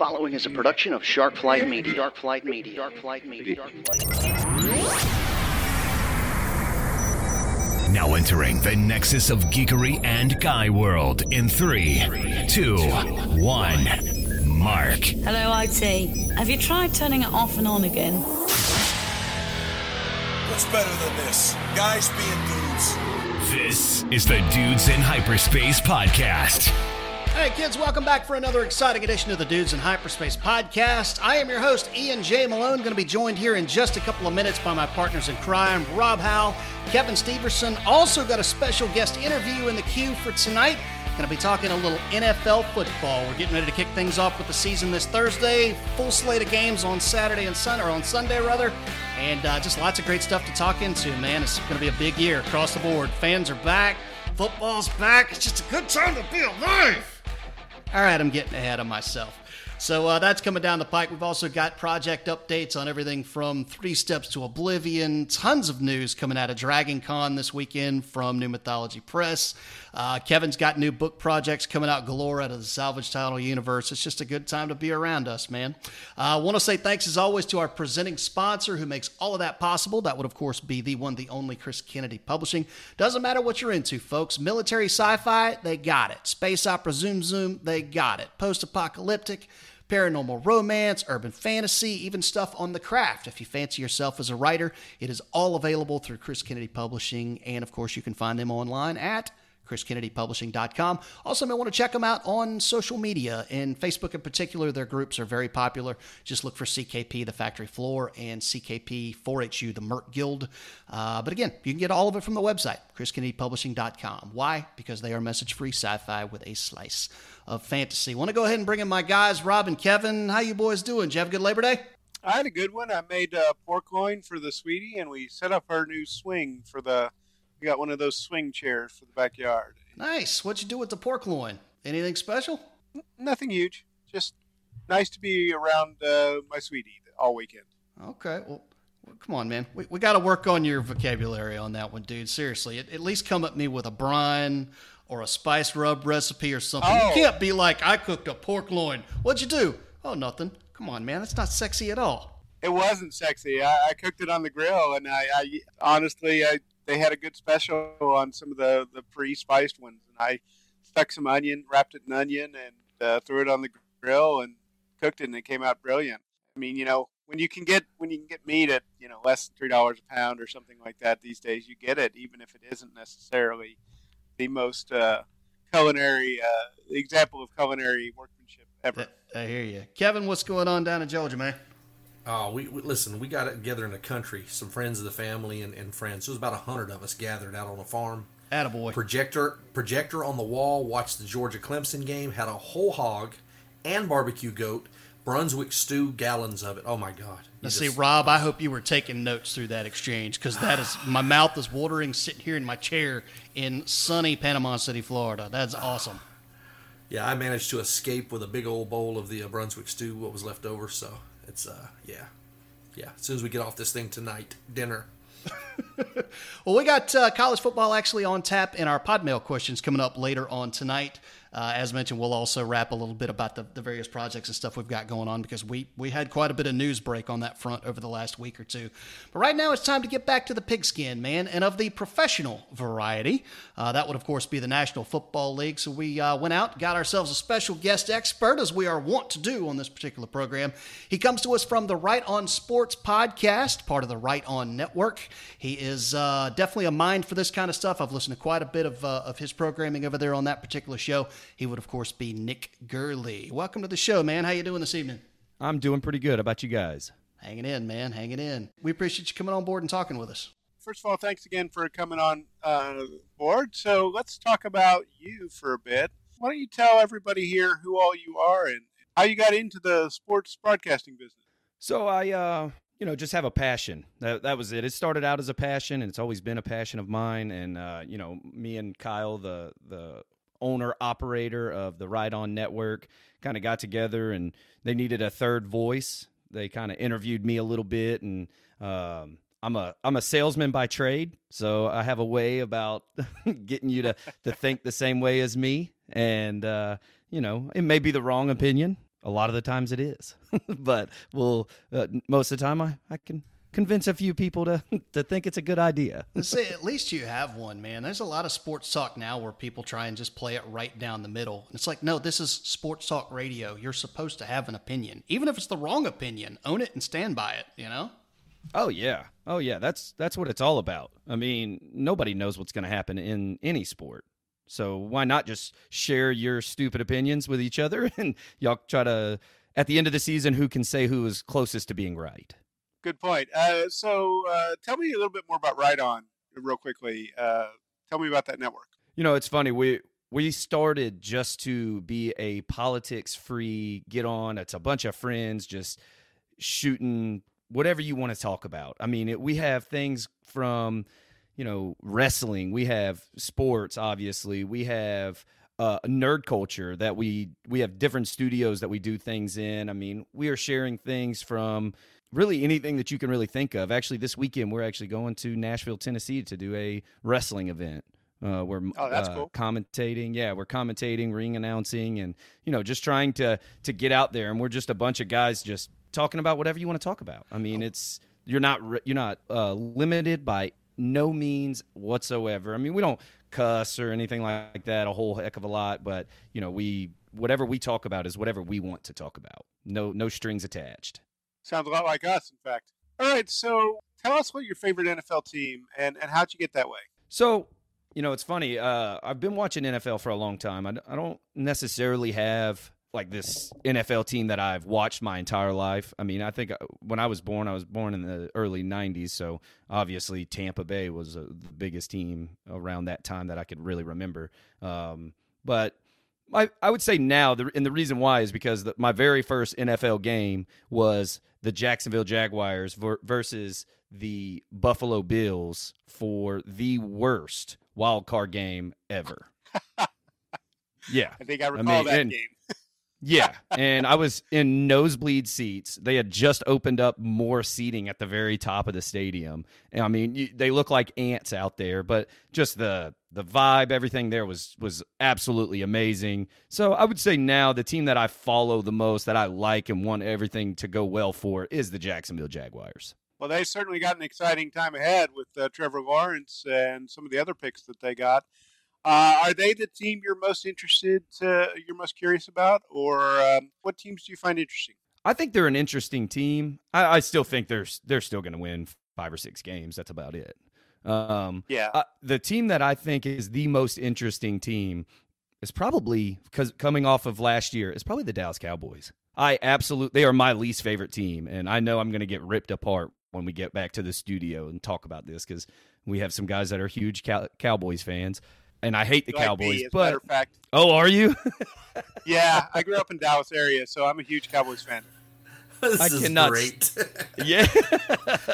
following is a production of Shark Flight Media. Shark Flight Media. Shark Flight Media. Shark Flight Media. Now entering the nexus of geekery and guy world in three, two, one. Mark. Hello, IT. Have you tried turning it off and on again? What's better than this? Guys being dudes. This is the Dudes in Hyperspace podcast. Hey, kids, welcome back for another exciting edition of the Dudes in Hyperspace podcast. I am your host, Ian J. Malone, going to be joined here in just a couple of minutes by my partners in crime, Rob Howell, Kevin Steverson. Also, got a special guest interview in the queue for tonight. Going to be talking a little NFL football. We're getting ready to kick things off with the season this Thursday. Full slate of games on Saturday and Sunday, or on Sunday rather, and uh, just lots of great stuff to talk into. Man, it's going to be a big year across the board. Fans are back, football's back. It's just a good time to be alive. All right, I'm getting ahead of myself. So uh, that's coming down the pike. We've also got project updates on everything from Three Steps to Oblivion. Tons of news coming out of Dragon Con this weekend from New Mythology Press. Uh, Kevin's got new book projects coming out galore out of the Salvage Title universe. It's just a good time to be around us, man. I uh, want to say thanks as always to our presenting sponsor who makes all of that possible. That would, of course, be the one, the only Chris Kennedy Publishing. Doesn't matter what you're into, folks. Military sci fi, they got it. Space opera, zoom zoom, they got it. Post apocalyptic paranormal romance, urban fantasy, even stuff on the craft. If you fancy yourself as a writer, it is all available through Chris Kennedy Publishing. And of course, you can find them online at chriskennedypublishing.com. Also, may want to check them out on social media. In Facebook in particular, their groups are very popular. Just look for CKP, the factory floor, and CKP 4HU, the Merc Guild. Uh, but again, you can get all of it from the website, chriskennedypublishing.com. Why? Because they are message free sci fi with a slice of fantasy. Want to go ahead and bring in my guys, Rob and Kevin. How you boys doing? Did you have a good Labor Day? I had a good one. I made uh, pork loin for the sweetie, and we set up our new swing for the. We got one of those swing chairs for the backyard. Nice. What'd you do with the pork loin? Anything special? N- nothing huge. Just nice to be around uh, my sweetie all weekend. Okay. Well, well come on, man. We, we got to work on your vocabulary on that one, dude. Seriously. At, at least come at me with a brine or a spice rub recipe or something. Oh. You can't be like, I cooked a pork loin. What'd you do? Oh, nothing. Come on, man. That's not sexy at all. It wasn't sexy. I, I cooked it on the grill, and I, I honestly, I, they had a good special on some of the the pre-spiced ones, and I stuck some onion, wrapped it in onion, and uh, threw it on the grill and cooked it, and it came out brilliant. I mean, you know, when you can get when you can get meat at you know less than three dollars a pound or something like that these days, you get it, even if it isn't necessarily the most uh, culinary uh, example of culinary workmanship ever. I hear you, Kevin. What's going on down in Georgia, man? Oh, we, we listen. We got it together in the country. Some friends of the family and, and friends. There was about a hundred of us gathered out on a farm. Attaboy. Projector projector on the wall. Watched the Georgia Clemson game. Had a whole hog and barbecue goat. Brunswick stew, gallons of it. Oh my God! You Now, see, Rob, I hope you were taking notes through that exchange because that is my mouth is watering sitting here in my chair in sunny Panama City, Florida. That's awesome. Yeah, I managed to escape with a big old bowl of the uh, Brunswick stew. What was left over, so it's uh yeah, yeah. As soon as we get off this thing tonight, dinner. Well, we got uh, college football actually on tap in our Podmail questions coming up later on tonight. Uh, as mentioned, we'll also wrap a little bit about the, the various projects and stuff we've got going on because we, we had quite a bit of news break on that front over the last week or two. But right now, it's time to get back to the pigskin, man, and of the professional variety. Uh, that would, of course, be the National Football League. So we uh, went out, got ourselves a special guest expert, as we are wont to do on this particular program. He comes to us from the Wright On Sports podcast, part of the Wright On Network. He is uh, definitely a mind for this kind of stuff. I've listened to quite a bit of, uh, of his programming over there on that particular show. He would, of course, be Nic Gurley. Welcome to the show, man. How you doing this evening? I'm doing pretty good. How about you guys? Hanging in, man. Hanging in. We appreciate you coming on board and talking with us. First of all, thanks again for coming on uh, board. So let's talk about you for a bit. Why don't you tell everybody here who all you are and how you got into the sports broadcasting business? So I, uh, you know, just have a passion. That that was it. It started out as a passion, and it's always been a passion of mine. And uh, you know, me and Kyle, the the owner operator of the Wright On Network, kind of got together, and they needed a third voice. They kind of interviewed me a little bit, and um, I'm a I'm a salesman by trade, so I have a way about getting you to to think the same way as me. And uh, you know, it may be the wrong opinion, a lot of the times it is. but we'll uh, most of the time I, I can convince a few people to to think it's a good idea. See, at least you have one, man. There's a lot of sports talk now where people try and just play it right down the middle. It's like, no, this is sports talk radio. You're supposed to have an opinion, even if it's the wrong opinion. Own it and stand by it. You know. Oh yeah. Oh yeah. That's that's what it's all about. I mean, nobody knows what's going to happen in any sport. So why not just share your stupid opinions with each other and y'all try to at the end of the season who can say who is closest to being right. Good point. Uh, so uh, tell me a little bit more about Wright On, real quickly. Uh, tell me about that network. You know, it's funny. We we started just to be a politics free get on. It's a bunch of friends just shooting whatever you want to talk about. I mean, it, we have things from you know wrestling. We have sports, obviously. We have uh, nerd culture that we we have different studios that we do things in. I mean, we are sharing things from really anything that you can really think of. Actually, this weekend we're actually going to Nashville, Tennessee to do a wrestling event. Uh, we're oh, that's uh, cool. commentating. Yeah, we're commentating, ring announcing, and you know, just trying to to get out there. And we're just a bunch of guys just talking about whatever you want to talk about. I mean, it's you're not you're not uh, limited by no means whatsoever. I mean, we don't cuss or anything like that a whole heck of a lot, but you know, we whatever we talk about is whatever we want to talk about. No no strings attached. Sounds a lot like us, in fact. All right, so tell us what your favorite NFL team and and how'd you get that way? So you know, it's funny. Uh, I've been watching NFL for a long time. I, I don't necessarily have like this NFL team that I've watched my entire life. I mean, I think uh, when I was born, I was born in the early 90s. So obviously, Tampa Bay was uh, the biggest team around that time that I could really remember. Um, but I, I would say now, the, and the reason why is because the, my very first NFL game was the Jacksonville Jaguars versus the Buffalo Bills for the worst wild card game ever. yeah. I think I recall I mean, that and, game. yeah, and I was in nosebleed seats. They had just opened up more seating at the very top of the stadium. And I mean, you, they look like ants out there, but just the the vibe, everything there was was absolutely amazing. So I would say now the team that I follow the most, that I like and want everything to go well for, is the Jacksonville Jaguars. Well, they certainly got an exciting time ahead with uh, Trevor Lawrence and some of the other picks that they got. Uh, are they the team you're most interested, to, you're most curious about, or um, what teams do you find interesting? I think they're an interesting team. I, I still think they're they're still going to win five or six games. That's about it. Um, yeah. Uh, the team that I think is the most interesting team is probably because coming off of last year is probably the Dallas Cowboys. I absolutely they are my least favorite team, and I know I'm going to get ripped apart when we get back to the studio and talk about this because we have some guys that are huge Cow- Cowboys fans and I hate the like Cowboys. Me, but fact. oh, are you? yeah, I grew up in Dallas area, so I'm a huge Cowboys fan. This I is cannot. great. yeah,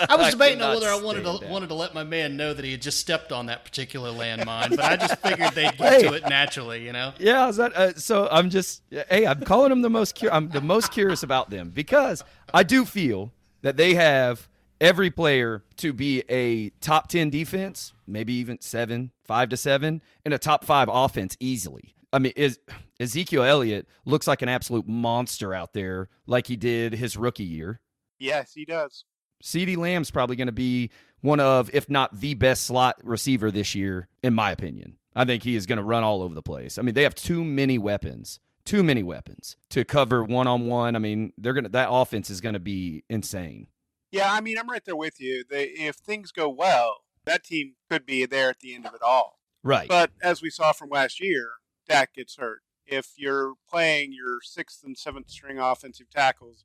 I was debating on whether I wanted to that. wanted to let my man know that he had just stepped on that particular landmine, but I just figured they'd get to it naturally, you know. Yeah, is that, uh, so I'm just hey, I'm calling them the most cur- I'm the most curious about them because I do feel that they have every player to be a top 10 defense, maybe even 7, 5 to 7 and a top 5 offense easily. I mean, is Ezekiel Elliott looks like an absolute monster out there like he did his rookie year. Yes, he does. CeeDee Lamb's probably going to be one of, if not the best slot receiver this year, in my opinion. I think he is going to run all over the place. I mean, they have too many weapons, too many weapons to cover one on one. I mean, they're going to that offense is going to be insane. Yeah, I mean, I'm right there with you. They, if things go well, that team could be there at the end of it all. Right. But as we saw from last year, Dak gets hurt. If you're playing your sixth and seventh string offensive tackles,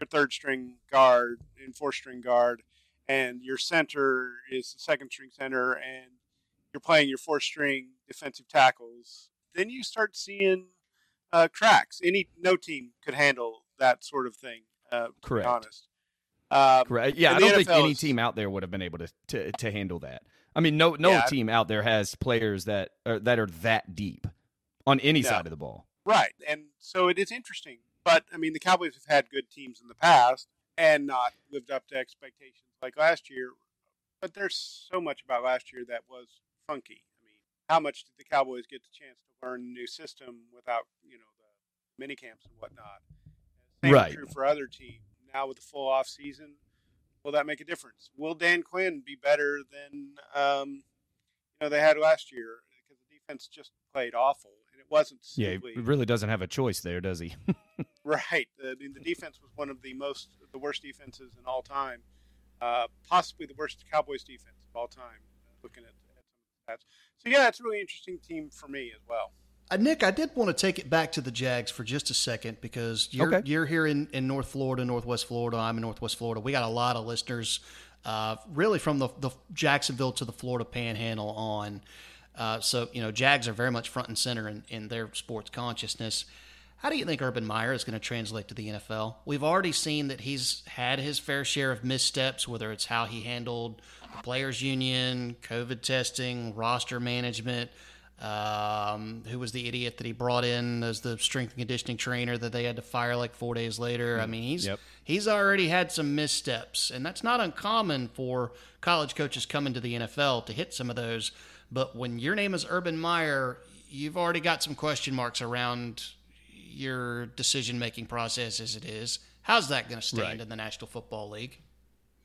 your third string guard and fourth string guard, and your center is the second string center, and you're playing your fourth string defensive tackles, then you start seeing uh, cracks. Any no team could handle that sort of thing. Uh, to Correct. Be honest. Um, Correct. Yeah, I don't think any is- team out there would have been able to to, to handle that. I mean, no no Yeah. team out there has players that are, that are that deep on any No. side of the ball. Right. And so it is interesting. But, I mean, the Cowboys have had good teams in the past and not lived up to expectations like last year. But there's so much about last year that was funky. I mean, how much did the Cowboys get the chance to learn the new system without, you know, the mini camps and whatnot? Same Right. true for other teams. Now with the full off season, will that make a difference? Will Dan Quinn be better than um, you know they had last year? Because the defense just played awful, wasn't Yeah, he really doesn't have a choice there, does he? right. I mean, the defense was one of the most the worst defenses in all time, uh, possibly the worst Cowboys defense of all time. uh, Looking at, at some of the stats, so yeah, it's a really interesting team for me as well. Uh, Nic, I did want to take it back to the Jags for just a second because you're Okay. you're here in, in North Florida, Northwest Florida. I'm in Northwest Florida. We got a lot of listeners, uh, really from the, the Jacksonville to the Florida Panhandle on. Uh, so you know, Jags are very much front and center in, in their sports consciousness. How do you think Urban Meyer is going to translate to the NFL? We've already seen that he's had his fair share of missteps, whether it's how he handled the players' union, COVID testing, roster management. Um, who was the idiot that he brought in as the strength and conditioning trainer that they had to fire like four days later? I mean, he's Yep. he's already had some missteps, and that's not uncommon for college coaches coming to the NFL to hit some of those. But when your name is Urban Meyer, you've already got some question marks around your decision making process as it is. How's that going to stand Right. in the National Football League?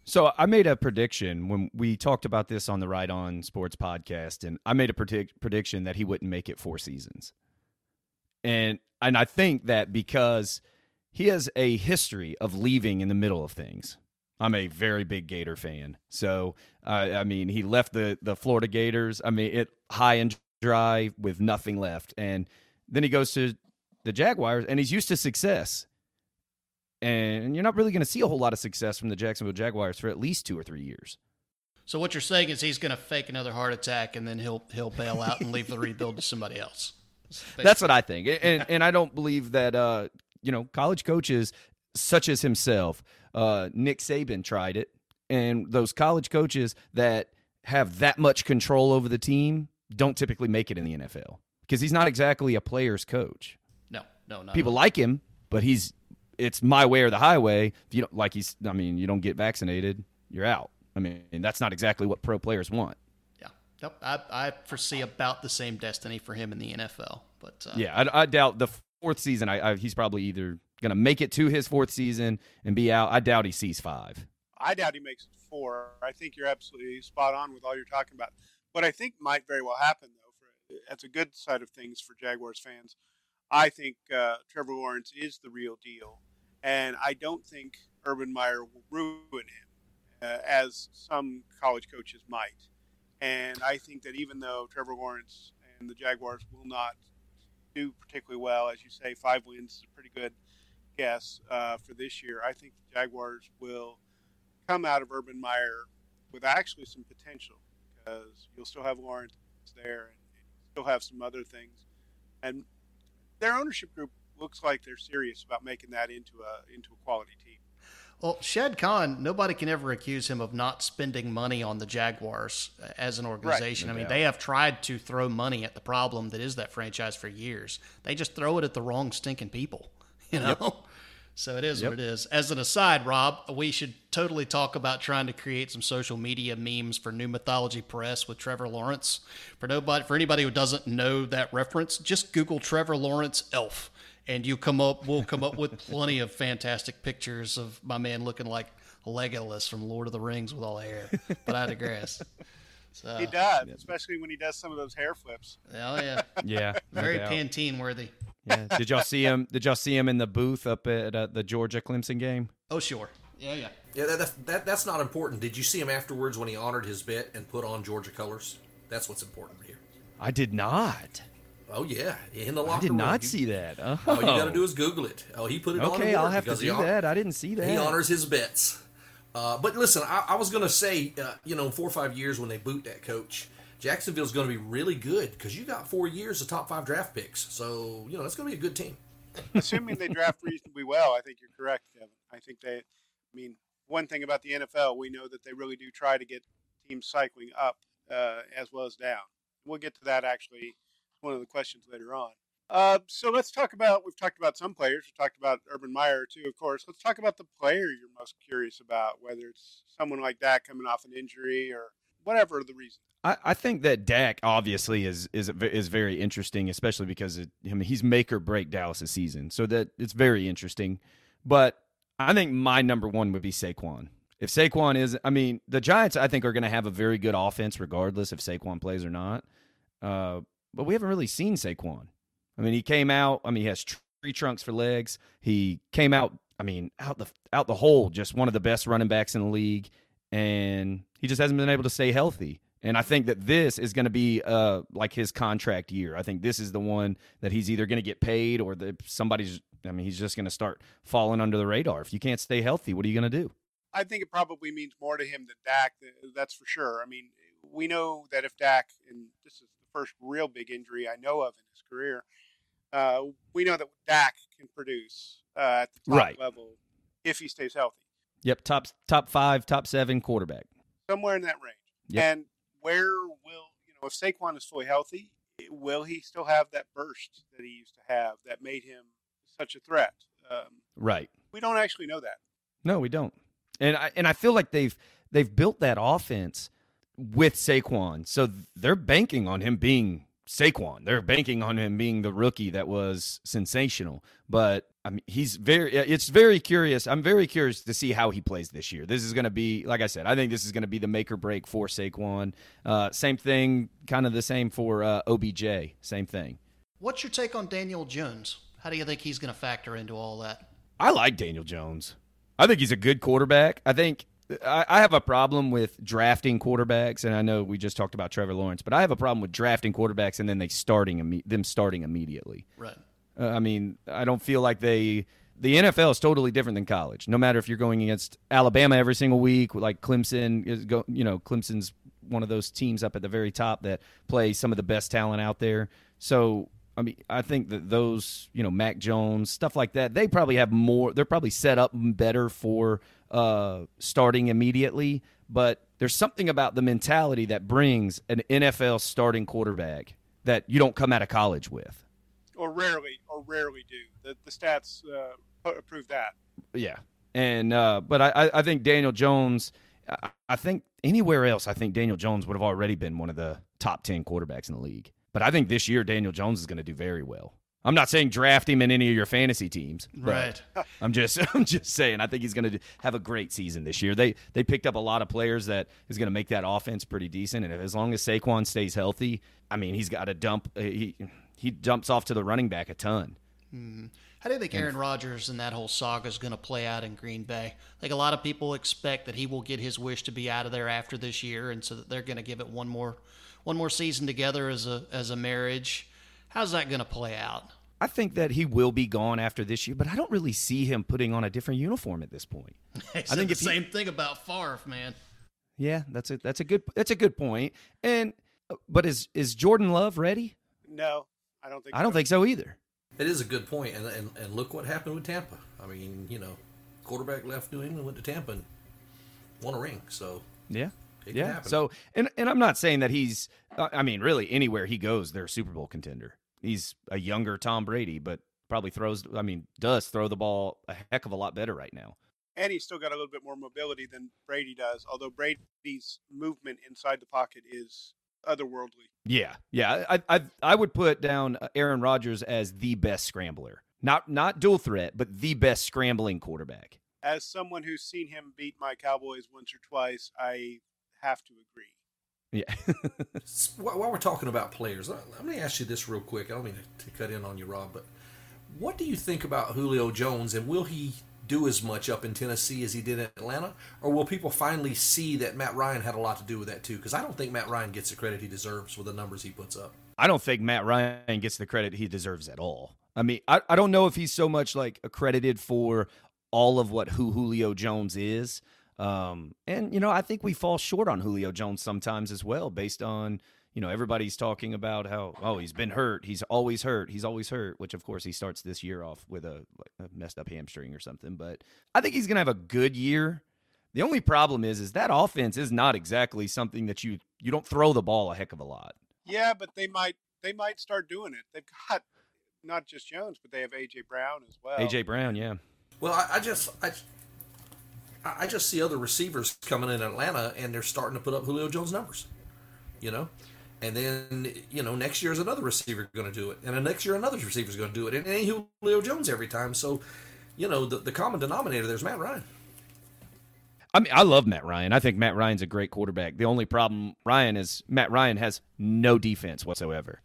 So I made a prediction when we talked about this on the Wright On Sports podcast, and I made a predict- prediction that he wouldn't make it four seasons, and and I think that because he has a history of leaving in the middle of things. I'm a very big Gator fan, so uh, I mean he left the the Florida Gators. I mean it high and dry with nothing left, and then he goes to the Jaguars, and he's used to success and you're not really going to see a whole lot of success from the Jacksonville Jaguars for at least two or three years. So what you're saying is he's going to fake another heart attack and then he'll he'll bail out and leave the rebuild to somebody else. That's what I think, and and I don't believe that uh, you know college coaches such as himself, uh, Nick Saban tried it, and those college coaches that have that much control over the team don't typically make it in the NFL because he's not exactly a player's coach. No, no, no. People like him, but he's it's my way or the highway. If you don't like, he's I mean, you don't get vaccinated, you're out. I mean, that's not exactly what pro players want. Yeah. Nope. I, I foresee about the same destiny for him in the NFL. But uh, Yeah, I, I doubt the fourth season. I, I he's probably either going to make it to his fourth season and be out. I doubt he sees five. I doubt he makes it four. I think you're absolutely spot on with all you're talking about. What I think might very well happen, though, for, that's a good side of things for Jaguars fans. I think uh, Trevor Lawrence is the real deal, and I don't think Urban Meyer will ruin him, uh, as some college coaches might. And I think that even though Trevor Lawrence and the Jaguars will not do particularly well, as you say, five wins is a pretty good guess uh, for this year. I think the Jaguars will come out of Urban Meyer with actually some potential because you'll still have Lawrence there and, and still have some other things. And their ownership group looks like they're serious about making that into a into a quality team. Well, Shad Khan, nobody can ever accuse him of not spending money on the Jaguars uh, as an organization. no I mean, doubt. they have tried to throw money at the problem that is that franchise for years. They just throw it at the wrong stinking people, you know? So it is Yep. what it is. As an aside, Rob, we should totally talk about trying to create some social media memes for New Mythology Press with Trevor Lawrence. For nobody, for anybody who doesn't know that reference, just Google Trevor Lawrence elf, and you come up. We'll come up with plenty of fantastic pictures of my man looking like Legolas from Lord of the Rings with all the hair. But I digress. So, he does, especially when he does some of those hair flips. oh yeah, Yeah, very doubt. Pantene worthy. Yeah. Did y'all see him? Did y'all see him in the booth up at uh, the Georgia Clemson game? Oh sure, yeah yeah. Yeah, that, that, that that's not important. Did you see him afterwards when he honored his bet and put on Georgia colors? That's what's important here. I did not. Oh yeah, in the locker. I did room. not You- see that. Oh. All you got to do is Google it. Oh, he put it on. Okay, I'll have to because do hon- that. I didn't see that. He honors his bets. Uh, but listen, I, I was going to say, uh, you know, four or five years when they boot that coach, Jacksonville's going to be really good because you got four years of top five draft picks. So you know it's going to be a good team. Assuming they draft reasonably well, I think you're correct, Kevin. I think they, I mean, one thing about the NFL, we know that they really do try to get teams cycling up uh, as well as down. We'll get to that actually, one of the questions later on. Uh, so let's talk about, we've talked about some players. We've talked about Urban Meyer too, of course. Let's talk about the player you're most curious about, whether it's someone like that coming off an injury or whatever the reason. I, think that Dak obviously is is is very interesting, especially because it, I mean, he's make or break Dallas' season, so that it's very interesting. But I think my number one would be Saquon. If Saquon is, I mean, the Giants, I think, are going to have a very good offense regardless if Saquon plays or not. Uh, but we haven't really seen Saquon. I mean, he came out. I mean, he has tree trunks for legs. He came out. I mean, out the out the hole, just one of the best running backs in the league, and he just hasn't been able to stay healthy. And I think that this is going to be uh, like his contract year. I think this is the one that he's either going to get paid or that somebody's. I mean, he's just going to start falling under the radar. If you can't stay healthy, what are you going to do? I think it probably means more to him than Dak. That's for sure. I mean, we know that if Dak, and this is the first real big injury I know of in his career, uh, we know that Dak can produce uh, at the top Right. level if he stays healthy, Yep, top top five, top seven quarterback. Somewhere in that range. Yep. And where will you know if Saquon is fully healthy, will he still have that burst that he used to have that made him such a threat? Um, Right. we don't actually know that. No, we don't. And I and I feel like they've they've built that offense with Saquon. So they're banking on him being Saquon. They're banking on him being the rookie that was sensational. But I mean, he's very. It's very curious. I'm very curious to see how he plays this year. This is going to be, like I said, I think this is going to be the make or break for Saquon. Uh, same thing, kind of the same for uh, OBJ. Same thing. What's your take on Daniel Jones? How do you think he's going to factor into all that? I like Daniel Jones. I think he's a good quarterback. I think I, I have a problem with drafting quarterbacks, and I know we just talked about Trevor Lawrence, but I have a problem with drafting quarterbacks and then they starting imme- them starting immediately. Right. Uh, I mean, I don't feel like they. The NFL is totally different than college. No matter if you're going against Alabama every single week, like Clemson is go, you know, Clemson's one of those teams up at the very top that play some of the best talent out there. So, I mean, I think that those, you know, Mac Jones, stuff like that, they probably have more. They're probably set up better for uh, starting immediately. But there's something about the mentality that brings an NFL starting quarterback that you don't come out of college with. or rarely or rarely do. The the stats uh, prove that. Yeah, and uh, but I, I- think Daniel Jones. I, I think anywhere else, I think Daniel Jones would have already been one of the top ten quarterbacks in the league. But I think this year Daniel Jones is going to do very well. I'm not saying draft him in any of your fantasy teams, Right. I'm just I'm just saying I think he's going to have a great season this year. They they picked up a lot of players that is going to make that offense pretty decent, and as long as Saquon stays healthy, I mean he's got to dump uh, he he dumps off to the running back a ton. Mm-hmm. How do you think Aaron Rodgers and that whole saga is going to play out in Green Bay? Like a lot of people expect that he will get his wish to be out of there after this year, and so that they're going to give it one more one more season together as a as a marriage. How's that going to play out? I think that he will be gone after this year, but I don't really see him putting on a different uniform at this point. I think the if he- same thing about Favre, man. Yeah, that's a that's a good that's a good point. And uh, but is is Jordan Love ready? No, I don't think. I don't think so either. It is a good point, and, and and look what happened with Tampa. I mean, you know, quarterback left New England, went to Tampa, and won a ring. So Yeah. It yeah. So and and I'm not saying that he's uh, I mean really anywhere he goes they're a Super Bowl contender. He's a younger Tom Brady, but probably throws I mean does throw the ball a heck of a lot better right now. And he's still got a little bit more mobility than Brady does. Although Brady's movement inside the pocket is otherworldly. Yeah, yeah. I I I would put down uh, Aaron Rodgers as the best scrambler. Not not dual threat, but the best scrambling quarterback. As someone who's seen him beat my Cowboys once or twice, I have to agree. Yeah. While we're talking about players, let me ask you this real quick. I don't mean to, to cut in on you, Rob, but what do you think about Julio Jones, and will he do as much up in Tennessee as he did in Atlanta, or will people finally see that Matt Ryan had a lot to do with that too? Because I don't think Matt Ryan gets the credit he deserves for the numbers he puts up. I don't think Matt Ryan gets the credit he deserves at all. I mean, I, I don't know if he's so much like accredited for all of what who Julio Jones is. Um, and you know, I think we fall short on Julio Jones sometimes as well, based on you know everybody's talking about how oh he's been hurt, he's always hurt, he's always hurt. Which of course he starts this year off with a, like, a messed up hamstring or something. But I think he's gonna have a good year. The only problem is is that offense is not exactly something that you you don't throw the ball a heck of a lot. Yeah, but they might they might start doing it. They've got not just Jones, but they have AJ Brown as well. AJ Brown, yeah. Well, I, I just I, I just see other receivers coming in Atlanta, and they're starting to put up Julio Jones numbers. You know, and then you know next year is another receiver going to do it, and the next year another receiver's going to do it, and it ain't Julio Jones every time. So you know, the, the common denominator there's Matt Ryan. I mean, I love Matt Ryan. I think Matt Ryan's a great quarterback. The only problem Ryan is Matt Ryan has no defense whatsoever.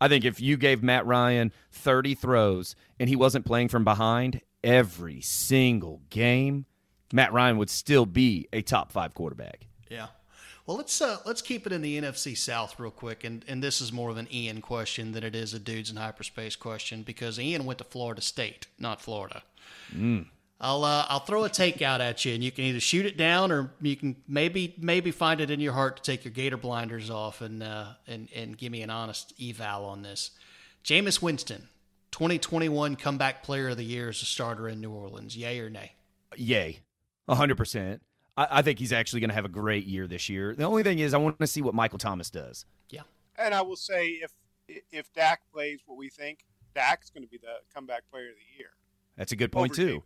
I think if you gave Matt Ryan 30 throws and he wasn't playing from behind every single game, Matt Ryan would still be a top 5 quarterback. Yeah. Well, let's uh, let's keep it in the NFC South real quick, and and this is more of an Ian question than it is a dudes in hyperspace question because Ian went to Florida State, not Florida. Mm. I'll uh, I'll throw a take out at you, and you can either shoot it down or you can maybe maybe find it in your heart to take your Gator blinders off and uh, and and give me an honest eval on this. Jameis Winston, 2021 comeback player of the year as a starter in New Orleans, yay or nay? Yay, hundred percent. I, I think he's actually going to have a great year this year. The only thing is, I want to see what Michael Thomas does. Yeah, And I will say, if if Dak plays what we think, Dak's going to be the comeback player of the year. That's a good point over too. Jameis.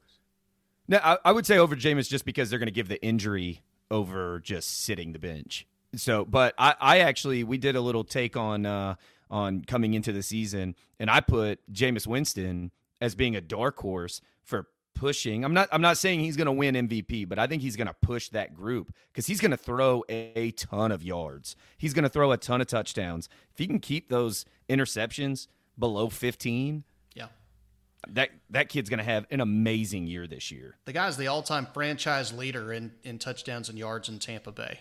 No, I, I would say over Jameis just because they're going to give the injury over just sitting the bench. So, but I, I actually we did a little take on uh, on coming into the season, and I put Jameis Winston as being a dark horse for pushing. I'm not I'm not saying he's going to win MVP, but I think he's going to push that group because he's going to throw a, a ton of yards. He's going to throw a ton of touchdowns. If he can keep those interceptions below 15, yeah. that that kid's going to have an amazing year this year. The guy's the all-time franchise leader in in touchdowns and yards in Tampa Bay.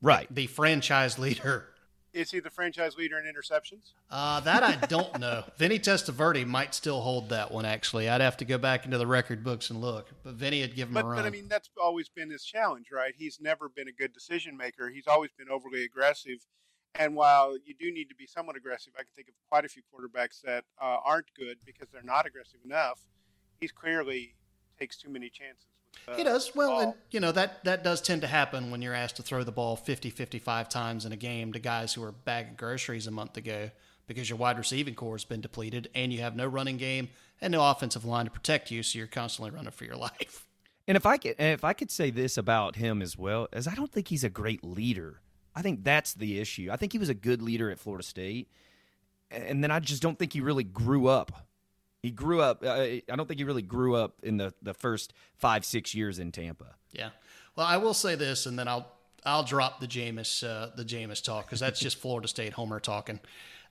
Right. The franchise leader. Is he the franchise leader in interceptions? Uh, that I don't know. Vinny Testaverde might still hold that one. Actually, I'd have to go back into the record books and look. But Vinny had given him But, a run. but I mean, that's always been his challenge, right? He's never been a good decision maker. He's always been overly aggressive. And while you do need to be somewhat aggressive, I can think of quite a few quarterbacks that uh, aren't good because they're not aggressive enough. He's clearly takes too many chances. With, uh, He does. Well, ball. and you know that that does tend to happen when you're asked to throw the ball 50, 55 times in a game to guys who were bagging groceries a month ago because your wide receiving core has been depleted and you have no running game and no offensive line to protect you, so you're constantly running for your life. And if I could, and if I could say this about him as well, as I don't think he's a great leader. I think that's the issue. I think he was a good leader at Florida State, and then I just don't think he really grew up. He grew up. I don't think he really grew up in the the first five six years in Tampa. Yeah. Well, I will say this, and then I'll I'll drop the Jameis uh, the Jameis talk because that's just Florida State homer talking.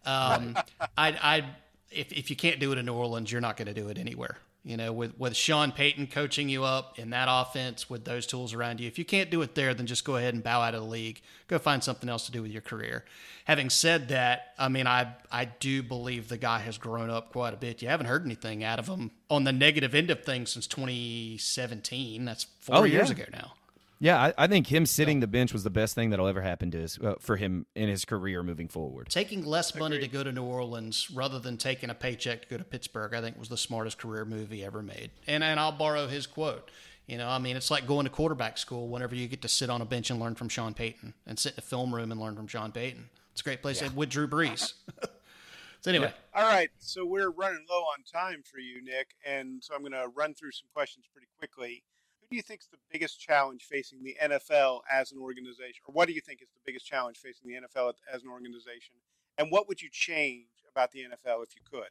Um, I I if if you can't do it in New Orleans, you're not going to do it anywhere. You know, with with Sean Payton coaching you up in that offense with those tools around you, if you can't do it there, then just go ahead and bow out of the league. Go find something else to do with your career. Having said that, I mean, I I do believe the guy has grown up quite a bit. You haven't heard anything out of him on the negative end of things since 2017. That's four Oh, years yeah. ago now. Yeah, I, I think him sitting the bench was the best thing that'll ever happen to his uh, for him in his career moving forward. Taking less money to go to New Orleans rather than taking a paycheck to go to Pittsburgh, I think was the smartest career move he ever made. And and I'll borrow his quote. You know, I mean, it's like going to quarterback school whenever you get to sit on a bench and learn from Sean Payton and sit in a film room and learn from Sean Payton. It's a great place with Drew Brees. so anyway, All right, so we're running low on time for you, Nic, and so I'm going to run through some questions pretty quickly. Do you think is the biggest challenge facing the NFL as an organization, or what do you think is the biggest challenge facing the NFL as an organization, and what would you change about the NFL if you could?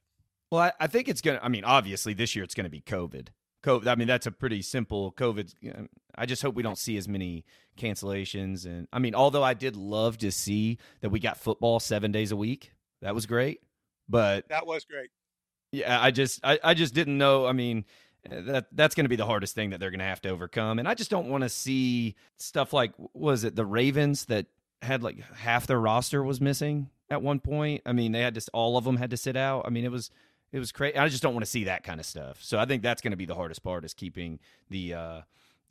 Well, I, I think it's gonna. I mean, obviously this year it's gonna be COVID. COVID. I mean, that's a pretty simple COVID. I just hope we don't see as many cancellations. And I mean, although I did love to see that we got football seven days a week, that was great. But That was great. yeah, I just, I, I just didn't know. I mean, that that's going to be the hardest thing that they're going to have to overcome. And I just don't want to see stuff like was it the Ravens that had like half their roster was missing at one point. I mean, they had to all of them had to sit out. I mean, it was it was crazy. I just don't want to see that kind of stuff. So I think that's going to be the hardest part is keeping the uh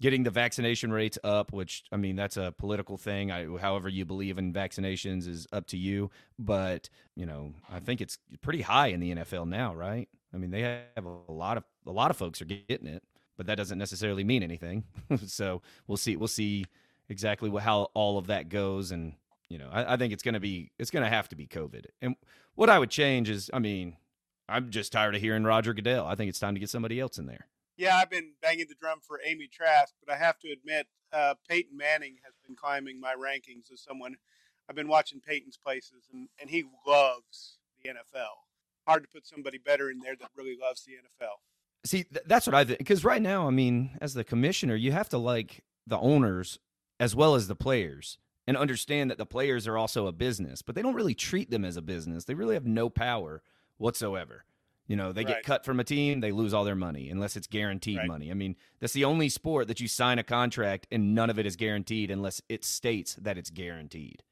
getting the vaccination rates up, which I mean that's a political thing. I, however you believe in vaccinations is up to you, but you know I think it's pretty high in the NFL now, right? I mean they have a lot of a lot of folks are getting it, but that doesn't necessarily mean anything. so we'll see. We'll see exactly how all of that goes, and you know I, I think it's gonna be it's gonna have to be COVID. And what I would change is, I mean, I'm just tired of hearing Roger Goodell. I think it's time to get somebody else in there. Yeah, I've been banging the drum for Amy Trask, but I have to admit, uh, Peyton Manning has been climbing my rankings as someone. I've been watching Peyton's places, and, and he loves the NFL. Hard to put somebody better in there that really loves the NFL. See, th- that's what I think. Because right now, I mean, as the commissioner, you have to like the owners as well as the players and understand that the players are also a business, but they don't really treat them as a business. They really have no power whatsoever. You know, they Right. get cut from a team, they lose all their money unless it's guaranteed Right. money. I mean, that's the only sport that you sign a contract and none of it is guaranteed unless it states that it's guaranteed.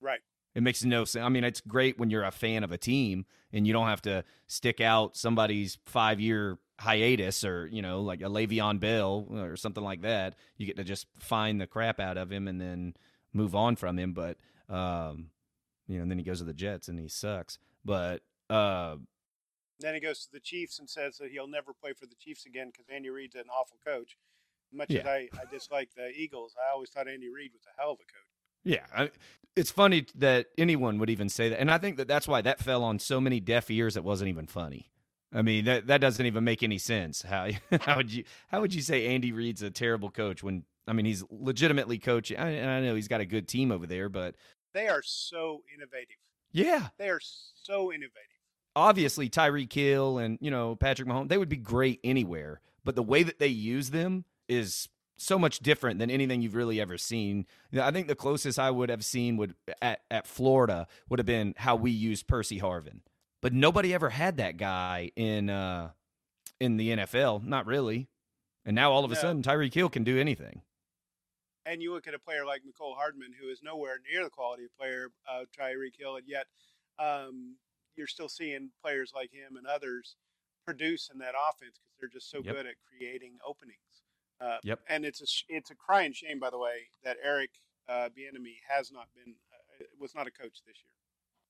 Right. It makes no sense. I mean, it's great when you're a fan of a team and you don't have to stick out somebody's five year hiatus or, you know, like a Le'Veon Bell or something like that. You get to just find the crap out of him and then move on from him. But, um, you know, and then he goes to the Jets and he sucks. But, uh, Then he goes to the Chiefs and says that he'll never play for the Chiefs again because Andy Reid's an awful coach. Much as I, I dislike the Eagles, I always thought Andy Reid was a hell of a coach. Yeah, I, it's funny that anyone would even say that, and I think that that's why that fell on so many deaf ears. It wasn't even funny. I mean, that that doesn't even make any sense. How how would you how would you say Andy Reid's a terrible coach when I mean he's legitimately coaching? I, I know he's got a good team over there, but They are so innovative. yeah, They are so innovative. obviously Tyreek Hill and you know Patrick Mahomes, they would be great anywhere. But the way that they use them is so much different than anything you've really ever seen. I think the closest I would have seen would at, at Florida would have been how we used Percy Harvin. But nobody ever had that guy in uh, in the NFL, not really. And now all of a No. sudden Tyreek Hill can do anything. And you look at a player like Mecole Hardman, who is nowhere near the quality of player uh, Tyreek Hill, and yet um, you're still seeing players like him and others produce in that offense because they're just so Yep. good at creating openings. Uh, Yep. And it's a sh- it's a crying shame, by the way, that Eric uh, Bieniemy has not been uh, was not a coach this year.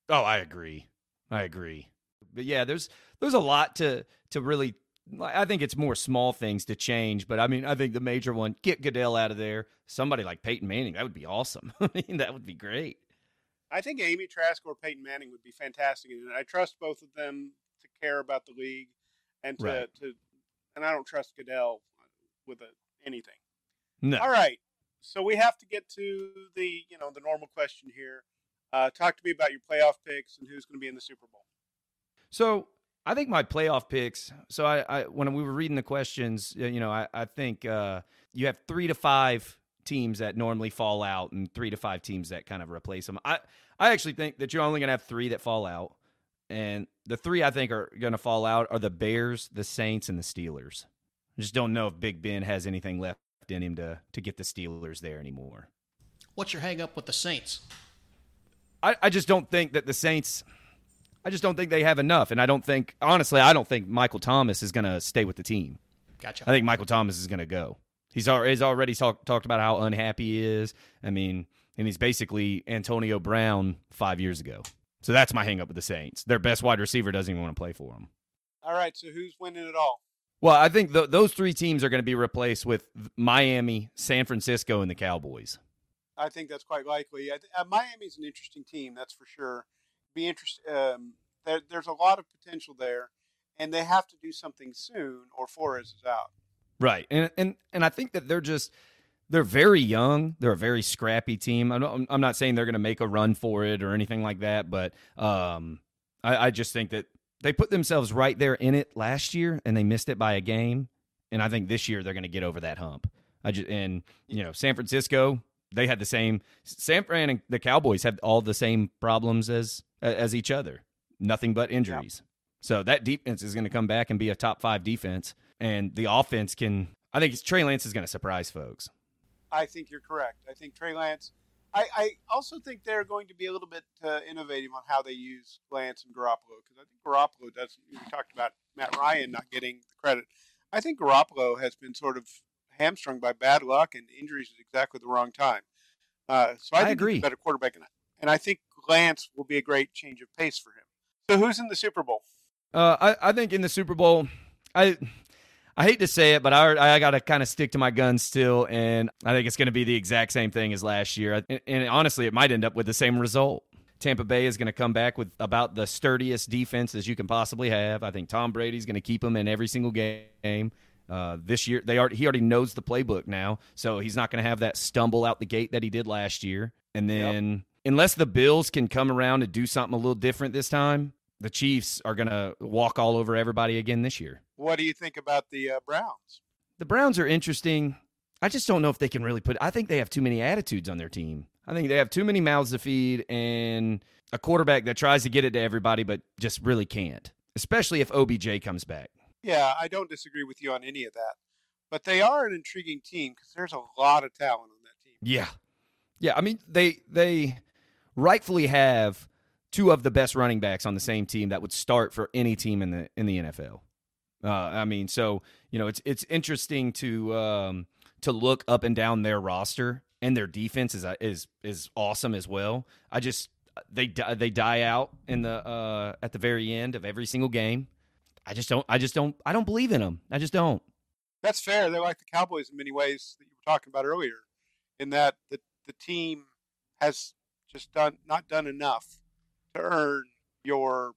Oh, I agree. I agree. But yeah, there's there's a lot to to really. I think it's more small things to change, but I mean, I think the major one: get Goodell out of there. Somebody like Peyton Manning, that would be awesome. I mean, that would be great. I think Amy Trask or Peyton Manning would be fantastic, and I trust both of them to care about the league and to, Right. to and I don't trust Goodell with a, anything. No, All right, so we have to get to the you know the normal question here. Uh, talk to me about your playoff picks and who's going to be in the Super Bowl. So I think my playoff picks. So I, I when we were reading the questions, uh, you know, I, I think uh, you have three to five teams that normally fall out, and three to five teams that kind of replace them. I I actually think that you're only going to have three that fall out, and the three I think are going to fall out are the Bears, the Saints, and the Steelers. I just don't know if Big Ben has anything left in him to to get the Steelers there anymore. What's your hang up with the Saints? I, I just don't think that the Saints. I just don't think they have enough, and I don't think honestly, I don't think Michael Thomas is going to stay with the team. Gotcha. I think Michael Thomas is going to go. He's already, he's already talk, talked about how unhappy he is. I mean, and he's basically Antonio Brown five years ago. So that's my hang up with the Saints. Their best wide receiver doesn't even want to play for them. All right, so who's winning it all? Well, I think th- those three teams are going to be replaced with Miami, San Francisco, and the Cowboys. I think that's quite likely. I th- uh, Miami's an interesting team, that's for sure. Be interest. Um, there, there's a lot of potential there, and they have to do something soon, or Flores is out. Right. And and and I think that they're just they're very young. They're a very scrappy team. I'm not, I'm not saying they're going to make a run for it or anything like that, but um, I, I just think that they put themselves right there in it last year and they missed it by a game. And I think this year they're going to get over that hump. I just and you know San Francisco they had the same San Fran and the Cowboys had all the same problems as as each other. Nothing but injuries. So that defense is going to come back and be a top five defense, and the offense can. I think Trey Lance is going to surprise folks. I think you're correct. I think Trey Lance. I, I also think they're going to be a little bit uh, innovative on how they use Lance and Garoppolo because I think Garoppolo does. We talked about Matt Ryan not getting the credit. I think Garoppolo has been sort of hamstrung by bad luck and injuries at exactly the wrong time. Uh, so I, I think he's agree. a better quarterback, and I, and I think Lance will be a great change of pace for him. So who's in the Super Bowl? Uh, I, I think in the Super Bowl, I I hate to say it, but I I got to kind of stick to my guns still, and I think it's going to be the exact same thing as last year. And, and honestly, it might end up with the same result. Tampa Bay is going to come back with about the sturdiest defense as you can possibly have. I think Tom Brady's going to keep them in every single game. Uh, this year, they already, he already knows the playbook now, so he's not going to have that stumble out the gate that he did last year. And then, unless the Bills can come around and do something a little different this time, the Chiefs are going to walk all over everybody again this year. What do you think about the uh, Browns? The Browns are interesting. I just don't know if they can really put. I think they have too many attitudes on their team. I think they have too many mouths to feed and a quarterback that tries to get it to everybody but just really can't. Especially if OBJ comes back. Yeah, I don't disagree with you on any of that. But they are an intriguing team because there's a lot of talent on that team. Yeah, yeah. I mean, they they rightfully have two of the best running backs on the same team that would start for any team in the in the NFL. Uh, I mean, so you know, it's it's interesting to um, to look up and down their roster, and their defense is is is awesome as well. I just they they die out in the uh, at the very end of every single game. I just don't. I just don't. I don't believe in them. I just don't. That's fair. They're like the Cowboys in many ways that you were talking about earlier, in that the the team has just done not done enough to earn your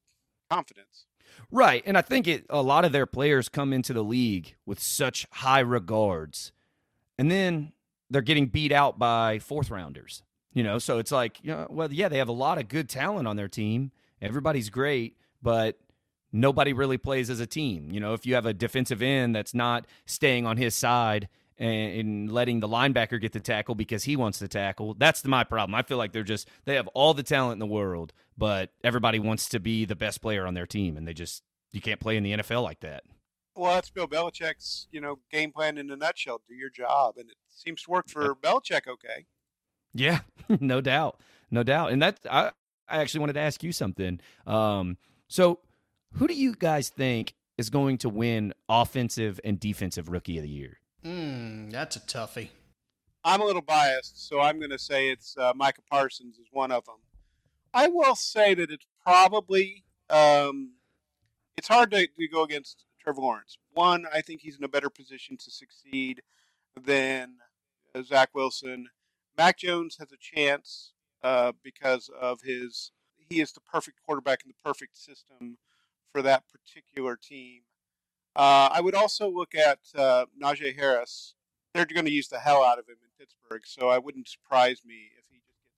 confidence. Right, and I think it a lot of their players come into the league with such high regards, and then they're getting beat out by fourth rounders. You know, so it's like, you know, well, yeah, they have a lot of good talent on their team. Everybody's great, but nobody really plays as a team. You know, if you have a defensive end that's not staying on his side and, and, letting the linebacker get the tackle because he wants to tackle, that's my problem. I feel like they're just they have all the talent in the world, but everybody wants to be the best player on their team, and they just you can't play in the NFL like that. Well, that's Bill Belichick's you know game plan in a nutshell. Do your job, and it seems to work for Belichick. Okay. Yeah, no doubt, no doubt, and that I I actually wanted to ask you something. Um, so who do you guys think is going to win offensive and defensive rookie of the year? Mm, that's a toughie. I'm a little biased, so I'm going to say it's uh, Micah Parsons is one of them. I will say that it's probably um, it's hard to, to, go against Trevor Lawrence. One, I think he's in a better position to succeed than uh, Zach Wilson. Mac Jones has a chance uh, because of his he is the perfect quarterback in the perfect system for that particular team. Uh, I would also look at uh, Najee Harris. They're going to use the hell out of him in Pittsburgh, so I wouldn't surprise me if he just gets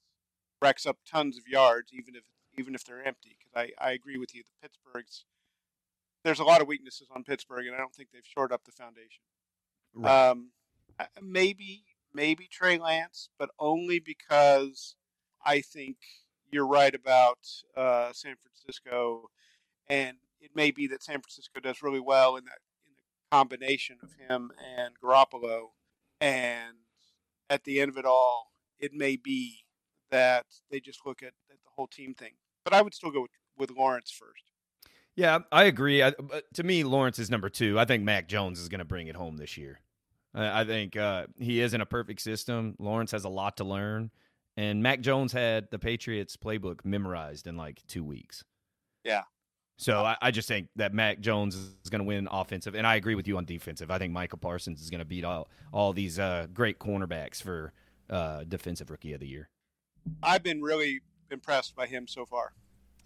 racks up tons of yards, even if even if they're empty. Because I, I agree with you, the Pittsburgh's there's a lot of weaknesses on Pittsburgh, and I don't think they've shored up the foundation. Right. Um, maybe maybe Trey Lance, but only because I think you're right about uh, San Francisco, and it may be that San Francisco does really well in that in the combination of him and Garoppolo, and at the end of it all, it may be that they just look at, at the whole team thing. But I would still go with, with Lawrence first. Yeah, I agree. I, to me, Lawrence is number two. I think Mac Jones is going to bring it home this year. I, I think uh, he is in a perfect system. Lawrence has a lot to learn, and Mac Jones had the Patriots playbook memorized in like two weeks. Yeah, so I, I, just think that Mac Jones is going to win offensive, and I agree with you on defensive. I think Michael Parsons is going to beat all all these uh, great cornerbacks for uh, defensive rookie of the year. I've been really impressed by him so far.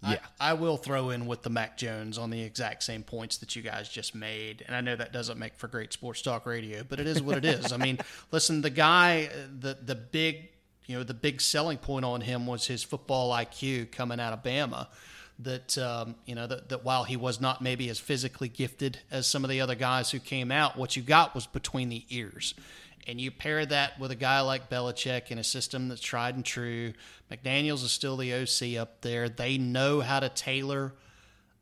Yeah, I, I, will throw in with the Mac Jones on the exact same points that you guys just made, and I know that doesn't make for great sports talk radio, but it is what it is. I mean, listen, the guy, the the big, you know, the big selling point on him was his football IQ coming out of Bama that um, you know that, that while he was not maybe as physically gifted as some of the other guys who came out, what you got was between the ears. And you pair that with a guy like Belichick in a system that's tried and true. McDaniels is still the OC up there. They know how to tailor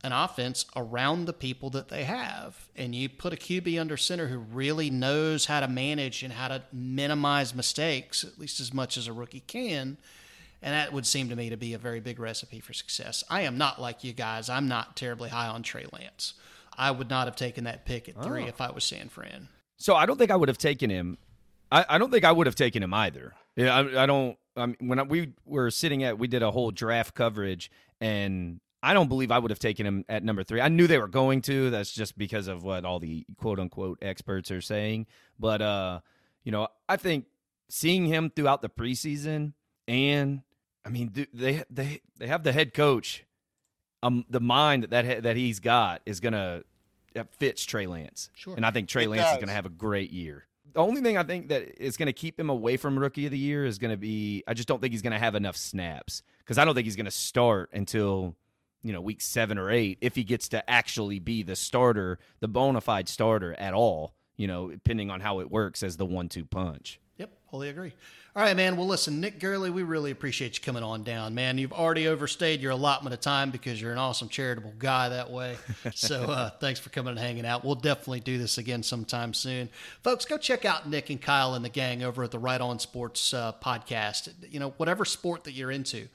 an offense around the people that they have. And you put a QB under center who really knows how to manage and how to minimize mistakes, at least as much as a rookie can and that would seem to me to be a very big recipe for success. I am not like you guys. I'm not terribly high on Trey Lance. I would not have taken that pick at three oh. if I was San Fran. So I don't think I would have taken him. I, I don't think I would have taken him either. Yeah, I, I don't. I mean, when I, we were sitting at, we did a whole draft coverage, and I don't believe I would have taken him at number three. I knew they were going to. That's just because of what all the quote unquote experts are saying. But uh, you know, I think seeing him throughout the preseason and I mean, they they they have the head coach. Um, the mind that that, that he's got is gonna fits Trey Lance. Sure. And I think Trey it Lance does. is gonna have a great year. The only thing I think that is going to keep him away from rookie of the year is going to be I just don't think he's going to have enough snaps because I don't think he's going to start until you know, week seven or eight, if he gets to actually be the starter, the bona fide starter at all, you know, depending on how it works as the one two punch. Yep, wholly agree. All right, man. Well, listen, Nic Gurley, we really appreciate you coming on down, man. You've already overstayed your allotment of time because you're an awesome charitable guy that way. so uh, thanks for coming and hanging out. We'll definitely do this again sometime soon. Folks, go check out Nick and Kyle and the gang over at the Wright On Sports uh, podcast. You know, whatever sport that you're into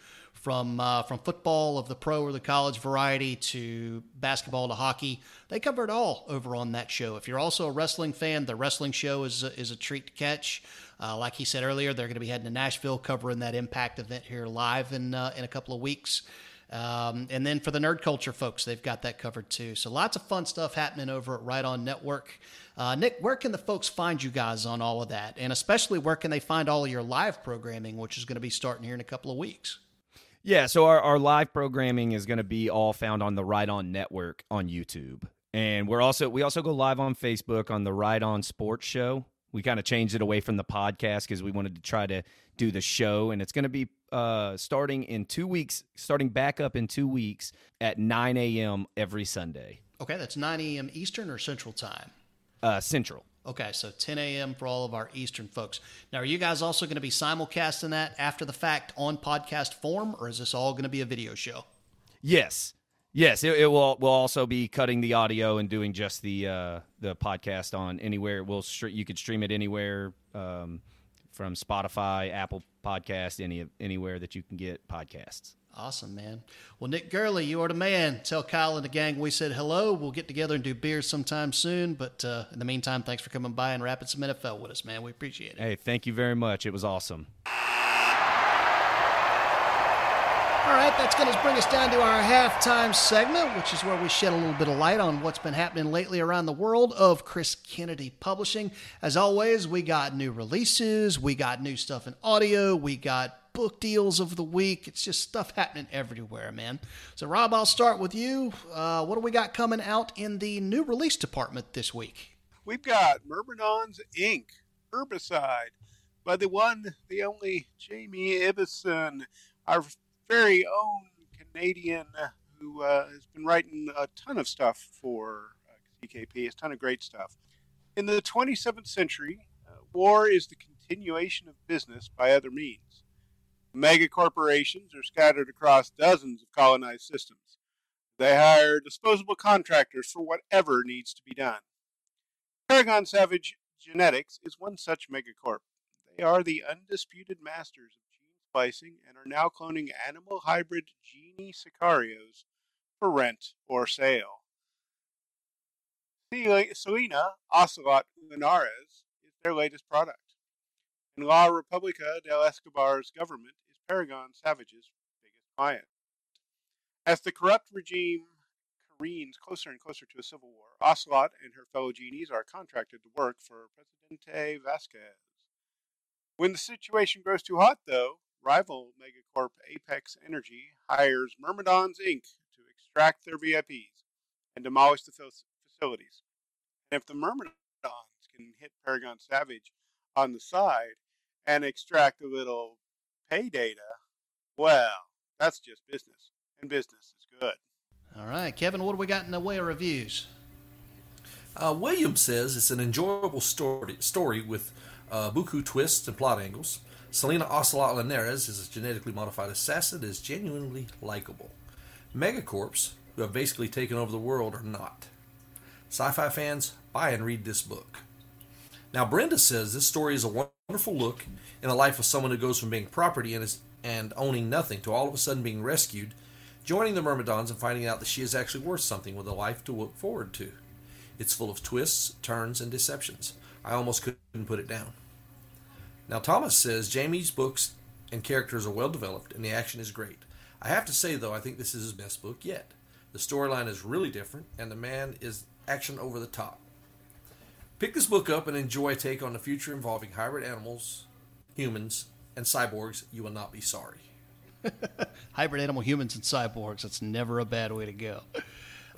from uh, from football of the pro or the college variety to basketball to hockey. They cover it all over on that show. If you're also a wrestling fan, the wrestling show is a, is a treat to catch. Uh, like he said earlier, they're going to be heading to Nashville covering that Impact event here live in uh, in a couple of weeks. Um, and then for the nerd culture folks, they've got that covered too. So lots of fun stuff happening over at Wright On Network. Uh, Nic, where can the folks find you guys on all of that? And especially where can they find all of your live programming, which is going to be starting here in a couple of weeks? Yeah, so our, our live programming is going to be all found on the Wright On Network on YouTube. And we're also we also go live on Facebook on the Wright On Sports Show. We kind of changed it away from the podcast because we wanted to try to do the show, and it's going to be uh, starting in two weeks, starting back up in two weeks at 9 a.m. every Sunday. Okay, that's 9 a.m. Eastern or Central Time? Uh, Central. Okay, so 10 a.m. for all of our Eastern folks. Now, are you guys also going to be simulcasting that after the fact on podcast form, or is this all going to be a video show? Yes, yes. It, it will. We'll also be cutting the audio and doing just the uh, the podcast on anywhere. We'll you could stream it anywhere um, from Spotify, Apple Podcast, any anywhere that you can get podcasts. Awesome, man. Well, Nic Gurley, you are the man. Tell Kyle and the gang we said hello. We'll get together and do beers sometime soon. But uh, in the meantime, thanks for coming by and wrapping some NFL with us, man. We appreciate it. Hey, thank you very much. It was awesome. All right, that's going to bring us down to our halftime segment, which is where we shed a little bit of light on what's been happening lately around the world of Chris Kennedy Publishing. As always, we got new releases, we got new stuff in audio, we got book deals of the week. It's just stuff happening everywhere, man. So, Rob, I'll start with you. Uh, what do we got coming out in the new release department this week? We've got Myrmidons Inc. Urbicide by the one, the only Jamie Ibson, our very own Canadian who uh, has been writing a ton of stuff for uh, CKP, a ton of great stuff. In the 27th century, uh, war is the continuation of business by other means. Mega corporations are scattered across dozens of colonized systems. They hire disposable contractors for whatever needs to be done. Paragon Savage Genetics is one such megacorp. They are the undisputed masters and are now cloning animal hybrid genie sicarios for rent or sale. Selena Ocelot Linares is their latest product. And La Republica del Escobar's government is Paragon Savage's biggest client. As the corrupt regime careens closer and closer to a civil war, Ocelot and her fellow genies are contracted to work for Presidente Vasquez. When the situation grows too hot, though, rival megacorp Apex Energy hires Myrmidons Inc. to extract their VIPs and demolish the facilities. And if the Myrmidons can hit Paragon Savage on the side and extract a little pay data, well, that's just business, and business is good. All right, Kevin, what do we got in the way of reviews? Uh, Williams says it's an enjoyable story, story with uh, buku twists and plot angles. Selena Ocelot Linares is a genetically modified assassin that is genuinely likable. Megacorps, who have basically taken over the world, are not. Sci fi fans, buy and read this book. Now, Brenda says this story is a wonderful look in the life of someone who goes from being property and, is, and owning nothing to all of a sudden being rescued, joining the Myrmidons, and finding out that she is actually worth something with a life to look forward to. It's full of twists, turns, and deceptions. I almost couldn't put it down. Now, Thomas says Jamie's books and characters are well developed and the action is great. I have to say, though, I think this is his best book yet. The storyline is really different, and the man is action over the top. Pick this book up and enjoy a take on the future involving hybrid animals, humans, and cyborgs. You will not be sorry. hybrid animal humans and cyborgs. That's never a bad way to go.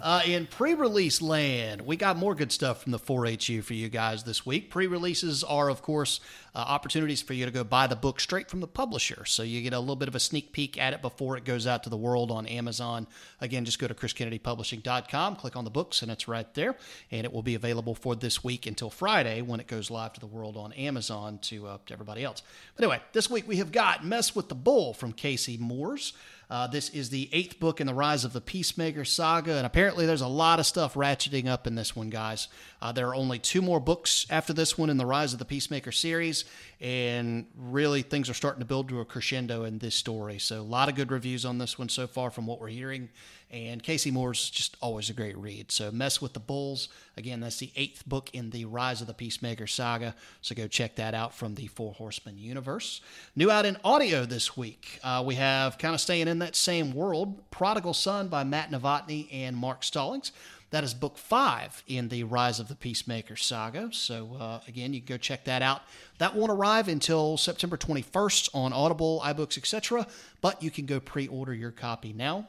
Uh, in pre-release land, we got more good stuff from the 4HU for you guys this week. Pre-releases are, of course, uh, opportunities for you to go buy the book straight from the publisher, so you get a little bit of a sneak peek at it before it goes out to the world on Amazon. Again, just go to chriskennedypublishing.com, click on the books, and it's right there, and it will be available for this week until Friday when it goes live to the world on Amazon to, uh, to everybody else. But anyway, this week we have got "Mess with the Bull" from Casey Moores. Uh, this is the eighth book in the Rise of the Peacemaker saga, and apparently there's a lot of stuff ratcheting up in this one, guys. Uh, there are only two more books after this one in the Rise of the Peacemaker series, and really things are starting to build to a crescendo in this story. So, a lot of good reviews on this one so far from what we're hearing. And Casey Moores just always a great read. So, Mess with the Bulls. Again, that's the eighth book in the Rise of the Peacemaker saga. So, go check that out from the Four Horsemen universe. New out in audio this week, uh, we have kind of staying in that same world Prodigal Son by Matt Novotny and Mark Stallings. That is book five in the Rise of the Peacemaker saga. So, uh, again, you can go check that out. That won't arrive until September 21st on Audible, iBooks, etc., but you can go pre order your copy now.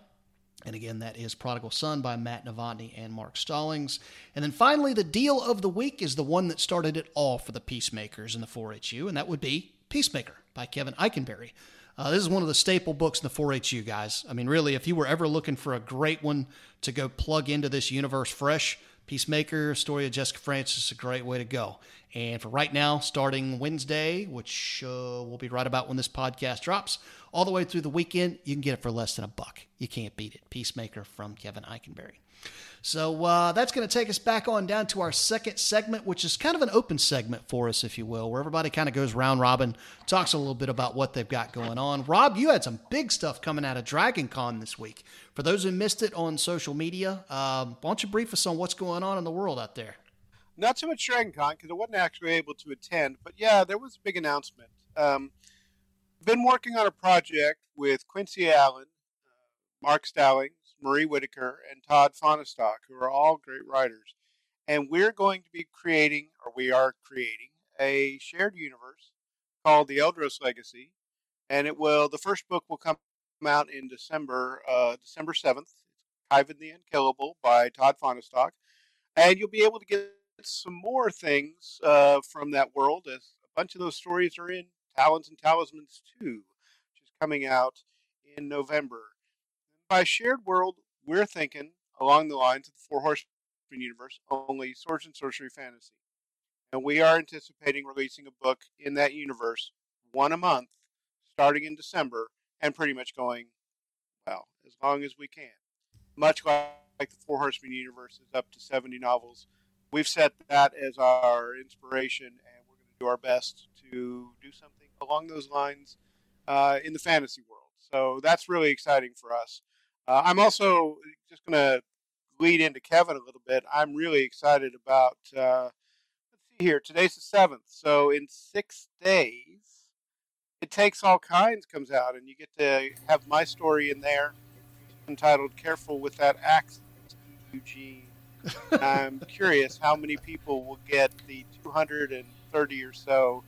And again, that is Prodigal Son by Matt Novotny and Mark Stallings. And then finally, the deal of the week is the one that started it all for the Peacemakers in the 4HU, and that would be Peacemaker by Kevin Ikenberry. Uh, this is one of the staple books in the 4HU, guys. I mean, really, if you were ever looking for a great one to go plug into this universe fresh, Peacemaker, story of Jessica Francis is a great way to go. And for right now, starting Wednesday, which uh, will be right about when this podcast drops, all the way through the weekend, you can get it for less than a buck. You can't beat it. Peacemaker from Kevin Ikenberry. So uh, that's going to take us back on down to our second segment, which is kind of an open segment for us, if you will, where everybody kind of goes round robin, talks a little bit about what they've got going on. Rob, you had some big stuff coming out of Dragon Con this week. For those who missed it on social media, uh, why don't you brief us on what's going on in the world out there? Not so much Dragon Con because I wasn't actually able to attend, but yeah, there was a big announcement. Um, been working on a project with Quincy Allen, uh, Mark Stallings, Marie Whitaker, and Todd Fahnestock, who are all great writers. And we're going to be creating, or we are creating, a shared universe called the Eldros Legacy. And it will, the first book will come out in December, uh, December 7th. Khyven the Unkillable by Todd Fahnestock. And you'll be able to get some more things uh, from that world, as a bunch of those stories are in Talons and Talismans 2, which is coming out in November by shared world, we're thinking along the lines of the Four Horsemen universe, only swords and sorcery fantasy. And we are anticipating releasing a book in that universe, one a month, starting in December, and pretty much going, well, as long as we can. Much like the Four Horsemen universe is up to 70 novels. We've set that as our inspiration, and we're going to do our best to do something along those lines uh, in the fantasy world. So that's really exciting for us. Uh, I'm also just going to lead into Kevin a little bit. I'm really excited about. Uh, let's see here. Today's the seventh, so in six days, it takes all kinds comes out, and you get to have my story in there, entitled "Careful with That Axe, Eugene." I'm curious how many people will get the 230 or so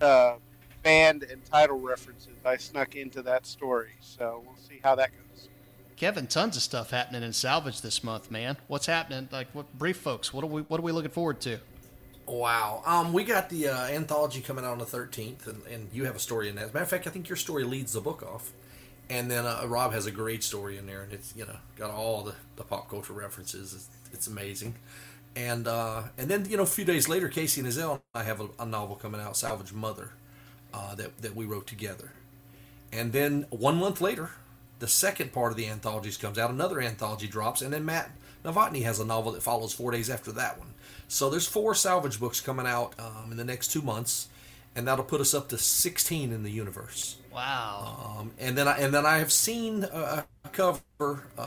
uh, band and title references I snuck into that story. So we'll see how that goes. Kevin, tons of stuff happening in salvage this month, man. What's happening? Like, what brief folks? What are we? What are we looking forward to? Wow. Um, we got the uh, anthology coming out on the 13th, and, and you have a story in that. As a matter of fact, I think your story leads the book off. And then uh, Rob has a great story in there, and it's you know got all the, the pop culture references. It's, it's amazing. And uh, and then you know a few days later, Kacey and Ezell I have a, a novel coming out, Salvage Mother, uh, that that we wrote together. And then one month later, the second part of the anthologies comes out, another anthology drops, and then Matt Novotny has a novel that follows four days after that one. So there's four salvage books coming out um, in the next two months, and that'll put us up to 16 in the universe. Wow! Um, and then I and then I have seen a, a cover. Uh,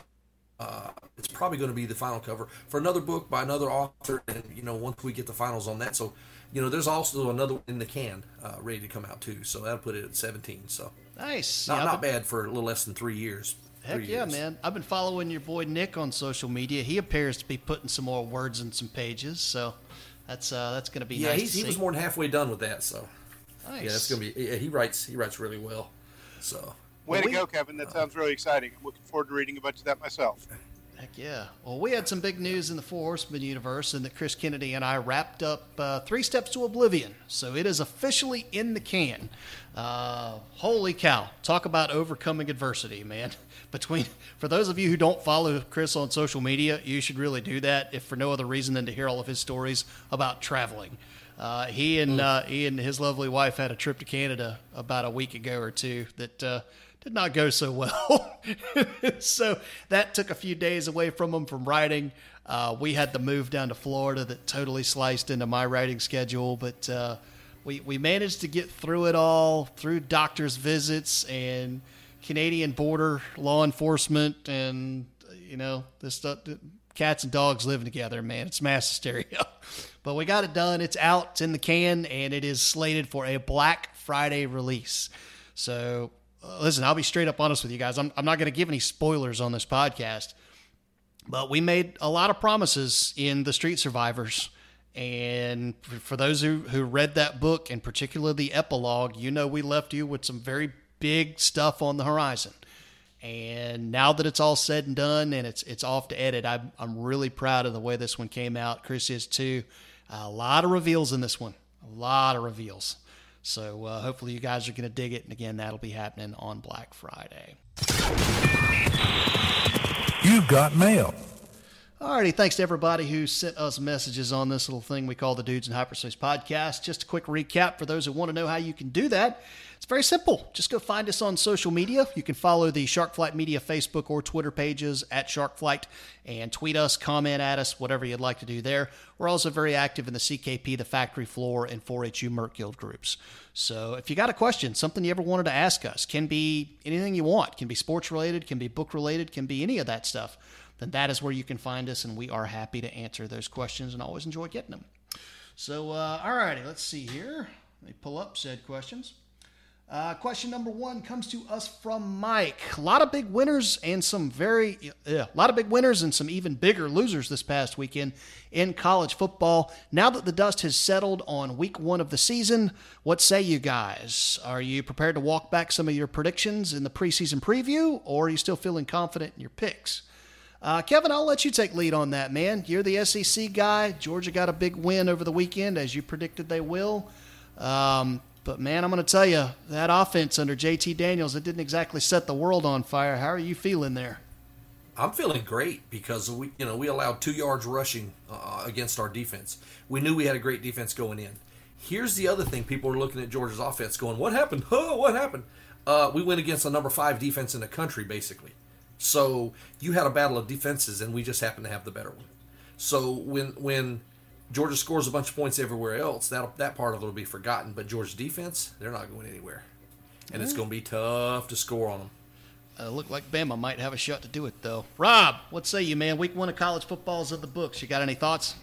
uh, it's probably going to be the final cover for another book by another author, and you know once we get the finals on that, so you know there's also another one in the can uh, ready to come out too. So that'll put it at 17. So nice, not, yeah, not been, bad for a little less than three years. Heck three yeah, years. man! I've been following your boy Nick on social media. He appears to be putting some more words in some pages, so that's uh, that's going to be yeah. Nice he was more than halfway done with that, so nice. yeah, that's going to be. Yeah, he writes he writes really well. So way well, to we, go, Kevin! That sounds really exciting. I'm looking forward to reading a bunch of that myself. Heck yeah. Well, we had some big news in the Four Horsemen universe, and that Chris Kennedy and I wrapped up uh, Three Steps to Oblivion. So it is officially in the can. Uh, holy cow. Talk about overcoming adversity, man. Between For those of you who don't follow Chris on social media, you should really do that, if for no other reason than to hear all of his stories about traveling. Uh, he and uh, he and his lovely wife had a trip to Canada about a week ago or two that uh, did not go so well. so that took a few days away from him from writing. Uh, we had to move down to Florida that totally sliced into my writing schedule, but uh, we, we managed to get through it all through doctor's visits and Canadian border law enforcement and, you know, this stuff. Cats and dogs living together, man. It's mass hysteria. but we got it done. It's out. It's in the can, and it is slated for a Black Friday release. So listen, I'll be straight up honest with you guys. I'm, I'm not going to give any spoilers on this podcast, but we made a lot of promises in the Street Survivors. And for, those who, who read that book, and particularly the epilogue, you know we left you with some very big stuff on the horizon. And now that it's all said and done and it's it's off to edit, I'm, I'm really proud of the way this one came out. Chris is too. A lot of reveals in this one. A lot of reveals. So uh, hopefully you guys are going to dig it. And again, that'll be happening on Black Friday. You've got mail. Alrighty, thanks to everybody who sent us messages on this little thing we call the Dudes in Hyperspace podcast. Just a quick recap for those who want to know how you can do that. It's very simple. Just go find us on social media. You can follow the Sharkflight Media Facebook or Twitter pages at Sharkflight and tweet us, comment at us, whatever you'd like to do there. We're also very active in the CKP, the Factory Floor, and 4HU Merc Guild groups. So if you got a question, something you ever wanted to ask us, can be anything you want, can be sports related, can be book related, can be any of that stuff, then that is where you can find us, and we are happy to answer those questions and always enjoy getting them. So, uh, all righty, let's see here. Let me pull up said questions. Uh, question number one comes to us from Mike. A lot of big winners and some very, yeah, a lot of big winners and some even bigger losers this past weekend in college football. Now that the dust has settled on week one of the season, what say you guys? Are you prepared to walk back some of your predictions in the preseason preview, or are you still feeling confident in your picks? Uh, Kevin, I'll let you take lead on that, man. You're the SEC guy. Georgia got a big win over the weekend, as you predicted they will. Um, but man, I'm going to tell you that offense under JT Daniels, it didn't exactly set the world on fire. How are you feeling there? I'm feeling great because we, you know, we allowed two yards rushing uh, against our defense. We knew we had a great defense going in. Here's the other thing: people are looking at Georgia's offense, going, "What happened? What happened?" Uh, we went against a number five defense in the country, basically. So you had a battle of defenses, and we just happened to have the better one. So when when Georgia scores a bunch of points everywhere else, that that part of it will be forgotten. But Georgia's defense, they're not going anywhere, and it's going to be tough to score on them. Uh, look like Bama might have a shot to do it, though. Rob, what say you, man? Week one of college football is in the books. You got any thoughts?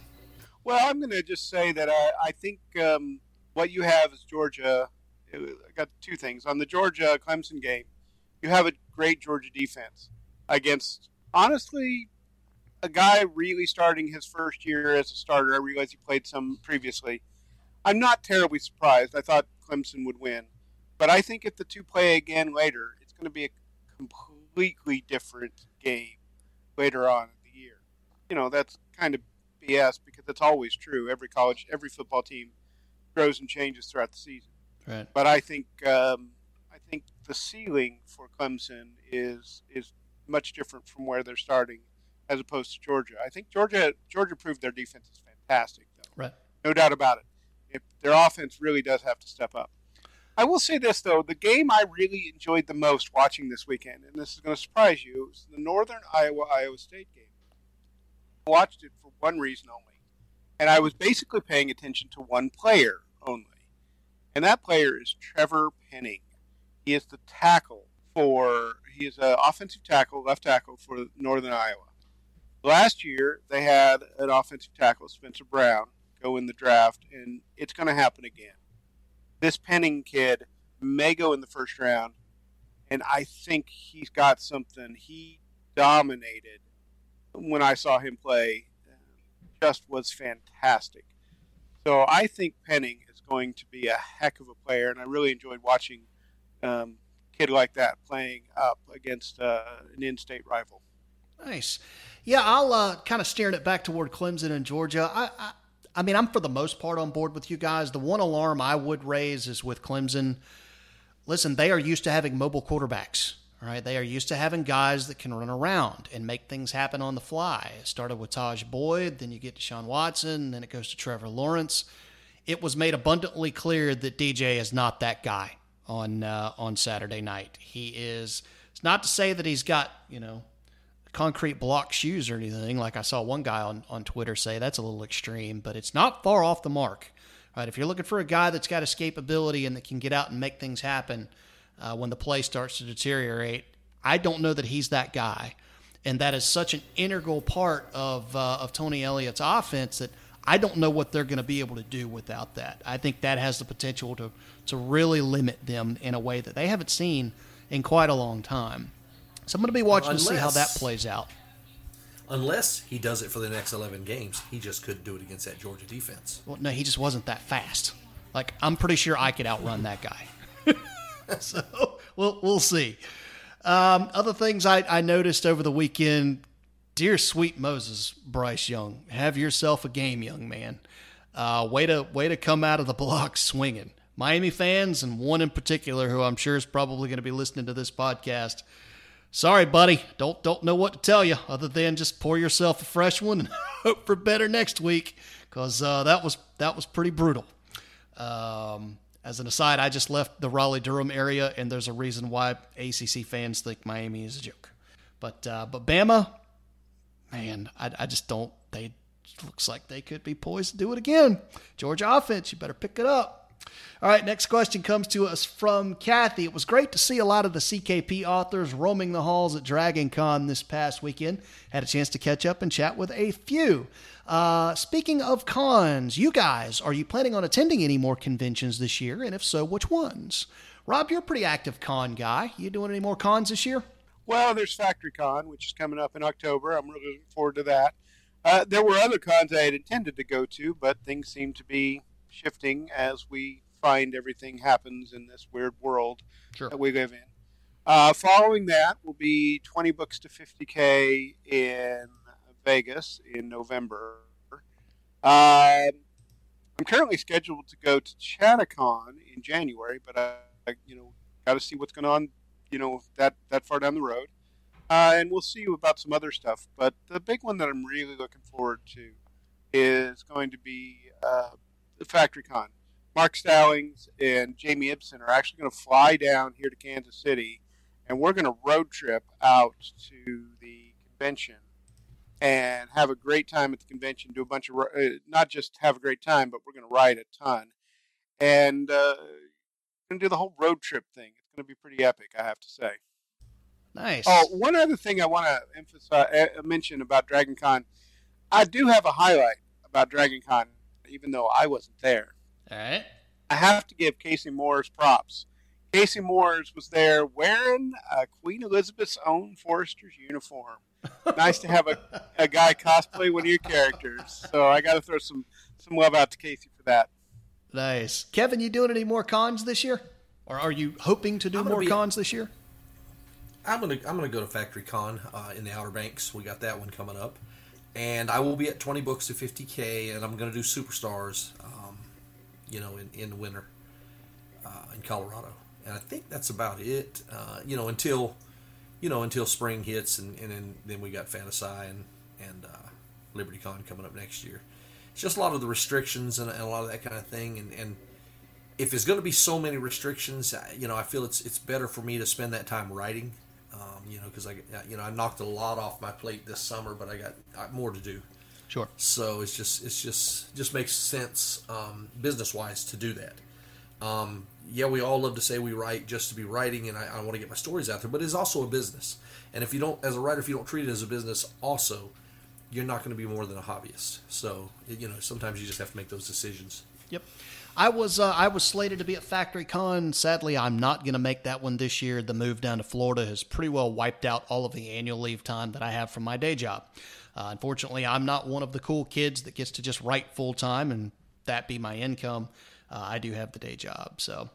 Well, I'm going to just say that I, I think um, what you have is Georgia. I got two things on the Georgia Clemson game. You have a great Georgia defense against honestly a guy really starting his first year as a starter. I realize he played some previously. I'm not terribly surprised. I thought Clemson would win, but I think if the two play again later, it's going to be a completely different game later on in the year. You know, that's kind of BS because it's always true. Every college, every football team grows and changes throughout the season. Right. But I think um, I think the ceiling for Clemson is is much different from where they're starting as opposed to Georgia. I think Georgia Georgia proved their defense is fantastic, though. Right. No doubt about it. If their offense really does have to step up. I will say this though: the game I really enjoyed the most watching this weekend, and this is going to surprise you, was the Northern Iowa Iowa State game. I watched it for one reason only, and I was basically paying attention to one player only, and that player is Trevor Penning. He is the tackle for he is an offensive tackle, left tackle for Northern Iowa. Last year, they had an offensive tackle, Spencer Brown, go in the draft, and it's going to happen again. This Penning kid may go in the first round, and I think he's got something. He dominated when I saw him play, just was fantastic. So I think Penning is going to be a heck of a player, and I really enjoyed watching um, kid like that playing up against uh, an in-state rival. Nice. Yeah, I'll uh, kind of steering it back toward Clemson and Georgia. I, I, I mean, I'm for the most part on board with you guys. The one alarm I would raise is with Clemson. Listen, they are used to having mobile quarterbacks. All right, they are used to having guys that can run around and make things happen on the fly. It started with Tajh Boyd, then you get to Sean Watson, then it goes to Trevor Lawrence. It was made abundantly clear that DJ is not that guy on uh, on Saturday night. He is. It's not to say that he's got you know concrete block shoes or anything. Like I saw one guy on on Twitter say that's a little extreme, but it's not far off the mark. Right? If you're looking for a guy that's got escapability and that can get out and make things happen uh, when the play starts to deteriorate, I don't know that he's that guy. And that is such an integral part of uh, of Tony Elliott's offense that I don't know what they're going to be able to do without that. I think that has the potential to to really limit them in a way that they haven't seen in quite a long time. So I'm going to be watching Unless, to see how that plays out. Unless he does it for the next 11 games, he just couldn't do it against that Georgia defense. Well, no, he just wasn't that fast. Like I'm pretty sure I could outrun that guy. so we'll we'll see. Um, other things I, I noticed over the weekend. Dear sweet Moses, Bryce Young, have yourself a game, young man. Uh, way to way to come out of the block swinging. Miami fans, and one in particular, who I'm sure is probably going to be listening to this podcast. Sorry, buddy. Don't don't know what to tell you other than just pour yourself a fresh one and hope for better next week, because uh, that was that was pretty brutal. Um, as an aside, I just left the Raleigh Durham area, and there's a reason why ACC fans think Miami is a joke. But uh, but Bama, man, I, I just don't. They looks like they could be poised to do it again. Georgia offense, you better pick it up. All right, next question comes to us from Kathy. It was great to see a lot of the CKP authors roaming the halls at Dragon Con this past weekend. Had a chance to catch up and chat with a few. Uh, speaking of cons, you guys, are you planning on attending any more conventions this year? And if so, which ones? Rob, you're a pretty active con guy. You doing any more cons this year? Well, there's Factory Con, which is coming up in October. I'm really looking forward to that. Uh, there were other cons I had intended to go to, but things seem to be shifting as we find everything happens in this weird world sure. that we live in. Uh, following that will be 20 books to 50k in Vegas in November. Um, I'm currently scheduled to go to Chattacon in January, but I, I you know, got to see what's going on, you know, that that far down the road, uh, and we'll see you about some other stuff. But the big one that I'm really looking forward to is going to be uh, the FactoryCon. Mark Stallings and Jamie Ibson are actually going to fly down here to Kansas City, and we're going to road trip out to the convention and have a great time at the convention. Do a bunch of uh, not just have a great time, but we're going to ride a ton, and uh, going to do the whole road trip thing. Going to be pretty epic, I have to say. Nice. Oh, one other thing I want to emphasize, uh, mention about Dragon Con, I do have a highlight about Dragon Con, even though I wasn't there. All right. I have to give Casey Moores props. Casey Moores was there wearing uh, Queen Elizabeth's own Forester's uniform. nice to have a, a guy cosplay one of your characters. So I got to throw some some love out to Casey for that. Nice, Kevin. You doing any more cons this year, or are you hoping to do more be, cons this year? I'm gonna I'm gonna go to Factory Con uh, in the Outer Banks. We got that one coming up, and I will be at 20 books to 50k, and I'm gonna do Superstars. Um, you know, in in the winter uh, in Colorado, and I think that's about it. Uh, you know, until you know until spring hits, and, and then, then we got Fantasy and and uh, Liberty Con coming up next year. It's just a lot of the restrictions and, and a lot of that kind of thing, and and if it's going to be so many restrictions, you know, I feel it's it's better for me to spend that time writing. Um, you know, because I you know I knocked a lot off my plate this summer, but I got more to do. Sure. So it's just it's just just makes sense um, business wise to do that. Um, yeah, we all love to say we write just to be writing, and I, I want to get my stories out there, but it's also a business. And if you don't, as a writer, if you don't treat it as a business, also, you're not going to be more than a hobbyist. So you know, sometimes you just have to make those decisions. Yep. I was uh, I was slated to be at Factory Con. Sadly, I'm not going to make that one this year. The move down to Florida has pretty well wiped out all of the annual leave time that I have from my day job. Uh, unfortunately, I'm not one of the cool kids that gets to just write full time and that be my income. Uh, I do have the day job, so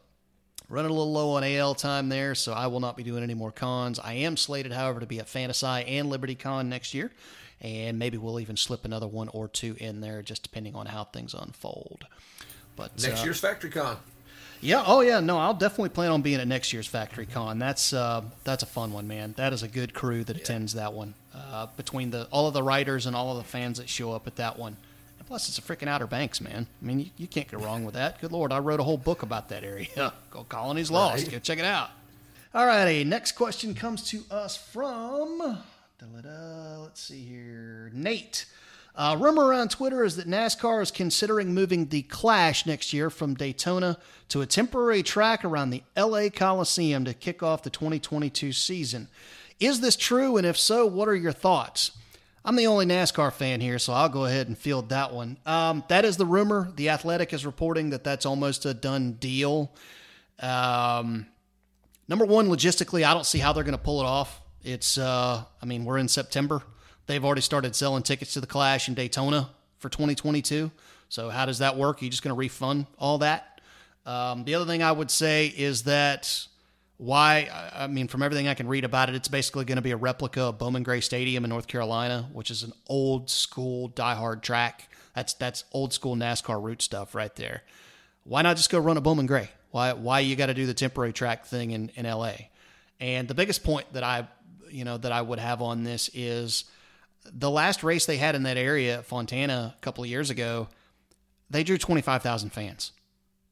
Running a little low on AL time there, so I will not be doing any more cons. I am slated, however, to be at Fantasy and Liberty Con next year, and maybe we'll even slip another one or two in there, just depending on how things unfold. But Next uh, year's Factory Con. yeah, oh yeah, no, I'll definitely plan on being at next year's Factory Con. That's uh, that's a fun one, man. That is a good crew that attends that one. Uh, between the all of the writers and all of the fans that show up at that one. And plus, it's a freaking Outer Banks, man. I mean, you, you can't go wrong with that. Good lord, I wrote a whole book about that area. Go Colonies Lost. Right. Go check it out. All righty, next question comes to us from. Let's see here, Nate. Uh, rumor around Twitter is that NASCAR is considering moving the Clash next year from Daytona to a temporary track around the LA Coliseum to kick off the 2022 season. Is this true? And if so, what are your thoughts? I'm the only NASCAR fan here, so I'll go ahead and field that one. Um, that is the rumor. The Athletic is reporting that that's almost a done deal. Um, number one, logistically, I don't see how they're going to pull it off. It's, uh, I mean, we're in September. They've already started selling tickets to the Clash in Daytona for 2022. So how does that work? Are you just going to refund all that? Um, the other thing I would say is that why, I mean, from everything I can read about it, it's basically going to be a replica of Bowman Gray Stadium in North Carolina, which is an old school diehard track. That's that's old school NASCAR route stuff right there. Why not just go run a Bowman Gray? Why why you got to do the temporary track thing in, in LA? And the biggest point that I you know that I would have on this is the last race they had in that area at Fontana a couple of years ago, they drew 25,000 fans.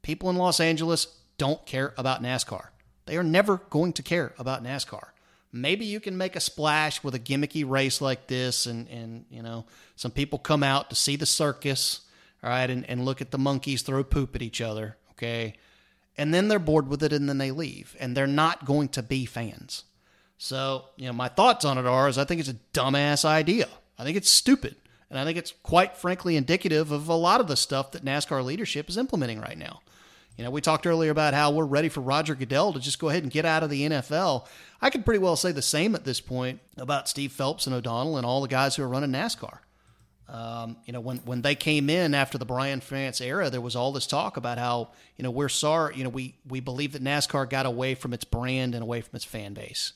People in Los Angeles don't care about NASCAR. They are never going to care about NASCAR. Maybe you can make a splash with a gimmicky race like this, and, and you know, some people come out to see the circus, all right, and, and look at the monkeys throw poop at each other, okay? And then they're bored with it and then they leave. And they're not going to be fans. So, you know, my thoughts on it are is I think it's a dumbass idea. I think it's stupid. And I think it's quite frankly indicative of a lot of the stuff that NASCAR leadership is implementing right now. You know, we talked earlier about how we're ready for Roger Goodell to just go ahead and get out of the NFL. I could pretty well say the same at this point about Steve Phelps and O'Donnell and all the guys who are running NASCAR. Um, you know, when, when they came in after the Brian France era, there was all this talk about how, you know, we're sorry, you know, we, we believe that NASCAR got away from its brand and away from its fan base.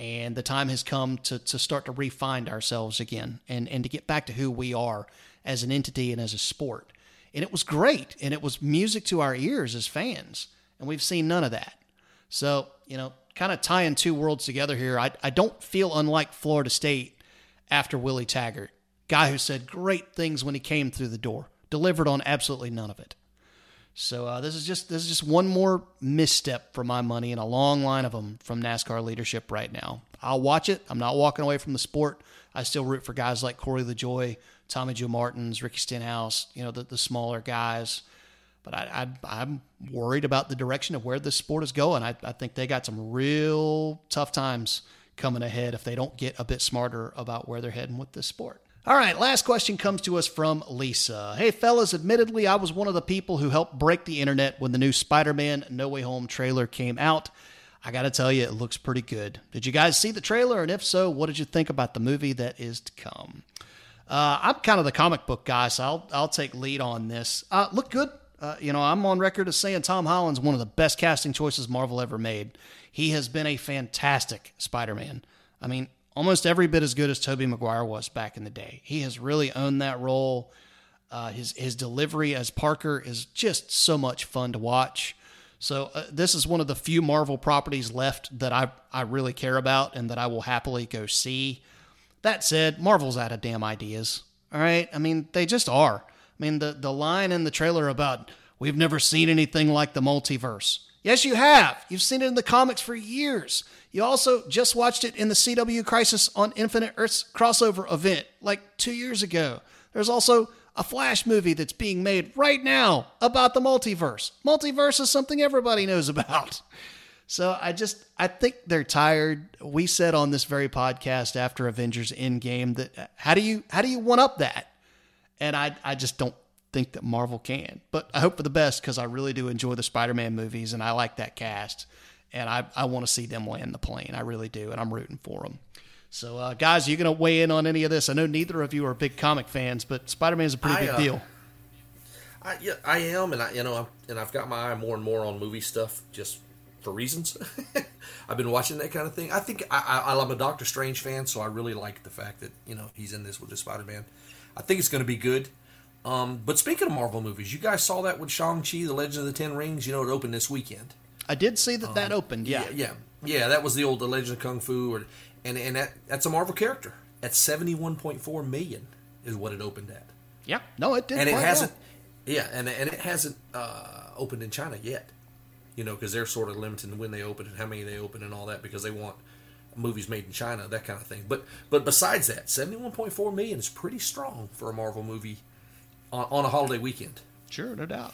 And the time has come to, to start to refine ourselves again and, and to get back to who we are as an entity and as a sport. And it was great. And it was music to our ears as fans. And we've seen none of that. So, you know, kind of tying two worlds together here, I, I don't feel unlike Florida State after Willie Taggart, guy who said great things when he came through the door, delivered on absolutely none of it. So uh, this is just this is just one more misstep for my money and a long line of them from NASCAR leadership right now. I'll watch it. I'm not walking away from the sport. I still root for guys like Corey LaJoie, Tommy Joe Martins, Ricky Stenhouse, you know, the, the smaller guys. But I, I, I'm worried about the direction of where this sport is going. I, I think they got some real tough times coming ahead if they don't get a bit smarter about where they're heading with this sport. All right, last question comes to us from Lisa. Hey, fellas, admittedly, I was one of the people who helped break the internet when the new Spider Man No Way Home trailer came out. I got to tell you, it looks pretty good. Did you guys see the trailer? And if so, what did you think about the movie that is to come? Uh, I'm kind of the comic book guy, so I'll, I'll take lead on this. Uh, look good. Uh, you know, I'm on record as saying Tom Holland's one of the best casting choices Marvel ever made. He has been a fantastic Spider Man. I mean, almost every bit as good as Tobey Maguire was back in the day. He has really owned that role. Uh, his his delivery as Parker is just so much fun to watch. So uh, this is one of the few Marvel properties left that I I really care about and that I will happily go see. That said, Marvel's out of damn ideas. All right, I mean they just are. I mean the the line in the trailer about we've never seen anything like the multiverse. Yes, you have. You've seen it in the comics for years. You also just watched it in the CW Crisis on Infinite Earths crossover event like two years ago. There's also a Flash movie that's being made right now about the multiverse. Multiverse is something everybody knows about. So I just I think they're tired. We said on this very podcast after Avengers Endgame that uh, how do you how do you one up that? And I I just don't think that Marvel can. But I hope for the best because I really do enjoy the Spider-Man movies and I like that cast. And I, I want to see them land the plane. I really do. And I'm rooting for them. So, uh, guys, are you going to weigh in on any of this? I know neither of you are big comic fans, but Spider-Man is a pretty I, big uh, deal. I, yeah, I am, and I, you know, I'm, and I've got my eye more and more on movie stuff, just for reasons. I've been watching that kind of thing. I think I, I, I'm a Doctor Strange fan, so I really like the fact that you know he's in this with the Spider Man. I think it's going to be good. Um, but speaking of Marvel movies, you guys saw that with Shang Chi: The Legend of the Ten Rings. You know, it opened this weekend. I did see that that opened. Yeah. yeah, yeah, yeah. That was the old The Legend of Kung Fu, or and and that that's a Marvel character. At seventy one point four million is what it opened at, Yeah. No, it did. and it hasn't. well. Yeah, and and it hasn't uh, opened in China yet. You know, because they're sort of limiting when they open and how many they open and all that because they want movies made in China, that kind of thing. But but besides that, seventy one point four million is pretty strong for a Marvel movie on, on a holiday weekend. Sure, no doubt.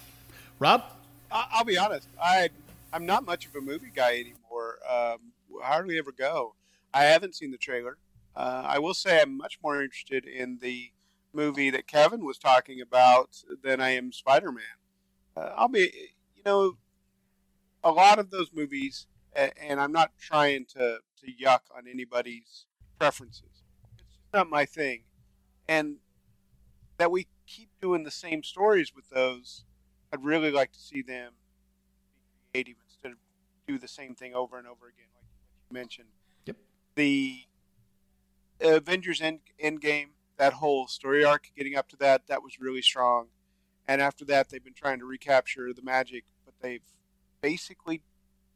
Rob, I- I'll be honest. I I'm not much of a movie guy anymore. Um, hardly ever go. I haven't seen the trailer. Uh, I will say I'm much more interested in the movie that Kevin was talking about than I am Spider-Man. Uh, I'll be, you know, a lot of those movies, and I'm not trying to to yuck on anybody's preferences. It's not my thing, and that we keep doing the same stories with those. I'd really like to see them be creative do the same thing over and over again, like you mentioned. Yep. The Avengers End Endgame, that whole story arc, getting up to that, that was really strong. And after that, they've been trying to recapture the magic, but they've basically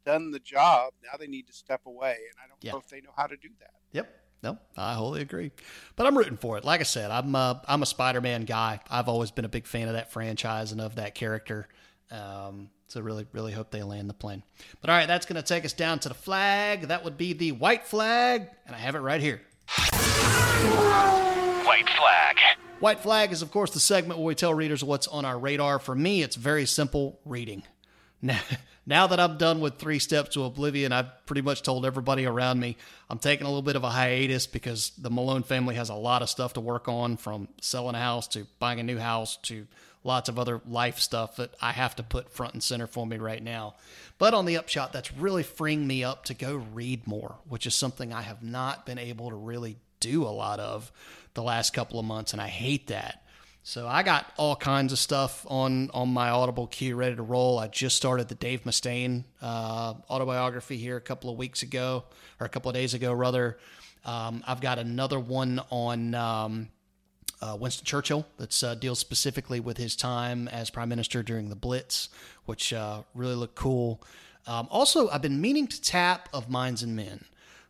done the job. Now they need to step away, and I don't Yeah. know if they know how to do that. Yep. No, I wholly agree. But I'm rooting for it. Like I said, I'm a, I'm a Spider-Man guy. I've always been a big fan of that franchise and of that character. Um, so really, really hope they land the plane. But all right, that's going to take us down to the flag. That would be the white flag, and I have it right here. White flag. White flag is, of course, the segment where we tell readers what's on our radar. For me, it's very simple reading. Now, now that I'm done with Three Steps to Oblivion, I've pretty much told everybody around me I'm taking a little bit of a hiatus because the Malone family has a lot of stuff to work on from selling a house to buying a new house to lots of other life stuff that I have to put front and center for me right now. But on the upshot, that's really freeing me up to go read more, which is something I have not been able to really do a lot of the last couple of months, and I hate that. So I got all kinds of stuff on on my Audible queue ready to roll. I just started the Dave Mustaine uh, autobiography here a couple of weeks ago, or a couple of days ago, rather. Um, I've got another one on um, uh, Winston Churchill that uh, deals specifically with his time as prime minister during the Blitz, which uh, really looked cool. Um, also, I've been meaning to tap of Minds and Men.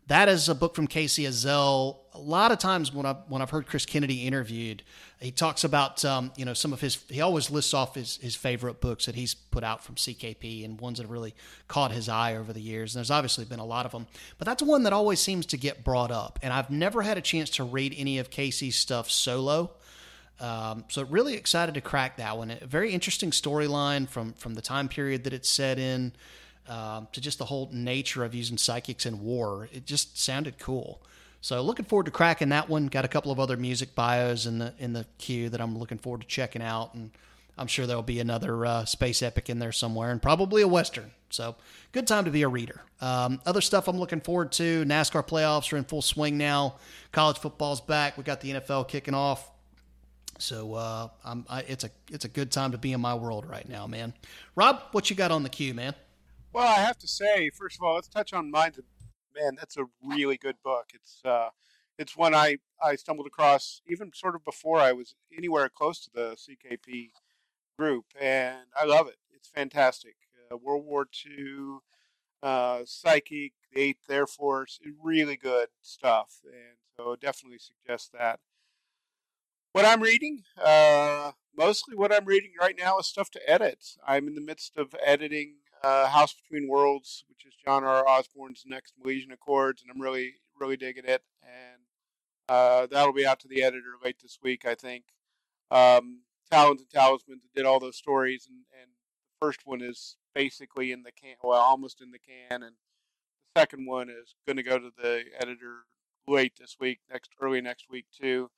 That is a book from Kacey Ezell. A lot of times when I when I've heard Chris Kennedy interviewed, he talks about um, you know some of his. He always lists off his his favorite books that he's put out from CKP and ones that have really caught his eye over the years. And there's obviously been a lot of them, but that's one that always seems to get brought up. And I've never had a chance to read any of Kacey's stuff solo. Um, so really excited to crack that one. A very interesting storyline from from the time period that it's set in um, to just the whole nature of using psychics in war. It just sounded cool. So looking forward to cracking that one. Got a couple of other music bios in the in the queue that I'm looking forward to checking out, and I'm sure there'll be another uh, space epic in there somewhere, and probably a western. So good time to be a reader. Um, other stuff I'm looking forward to. NASCAR playoffs are in full swing now. College football's back. We got the NFL kicking off. So uh, I, it's a it's a good time to be in my world right now, man. Rob, what you got on the queue, man? Well, I have to say, first of all, let's touch on Minds of Man. That's a really good book. It's uh, it's one I, I stumbled across even sort of before I was anywhere close to the CKP group, and I love it. It's fantastic. Uh, World War II, uh, psychic, the Eighth Air Force, really good stuff, and so definitely suggest that. What I'm reading, uh, mostly what I'm reading right now is stuff to edit. I'm in the midst of editing uh, House Between Worlds, which is John R. Osborn's next Milesian Accords, and I'm really, really digging it. And uh, that'll be out to the editor late this week, I think. Um, Talons and Talismans did all those stories, and, and the first one is basically in the can, well, almost in the can, and the second one is going to go to the editor late this week, next early next week too.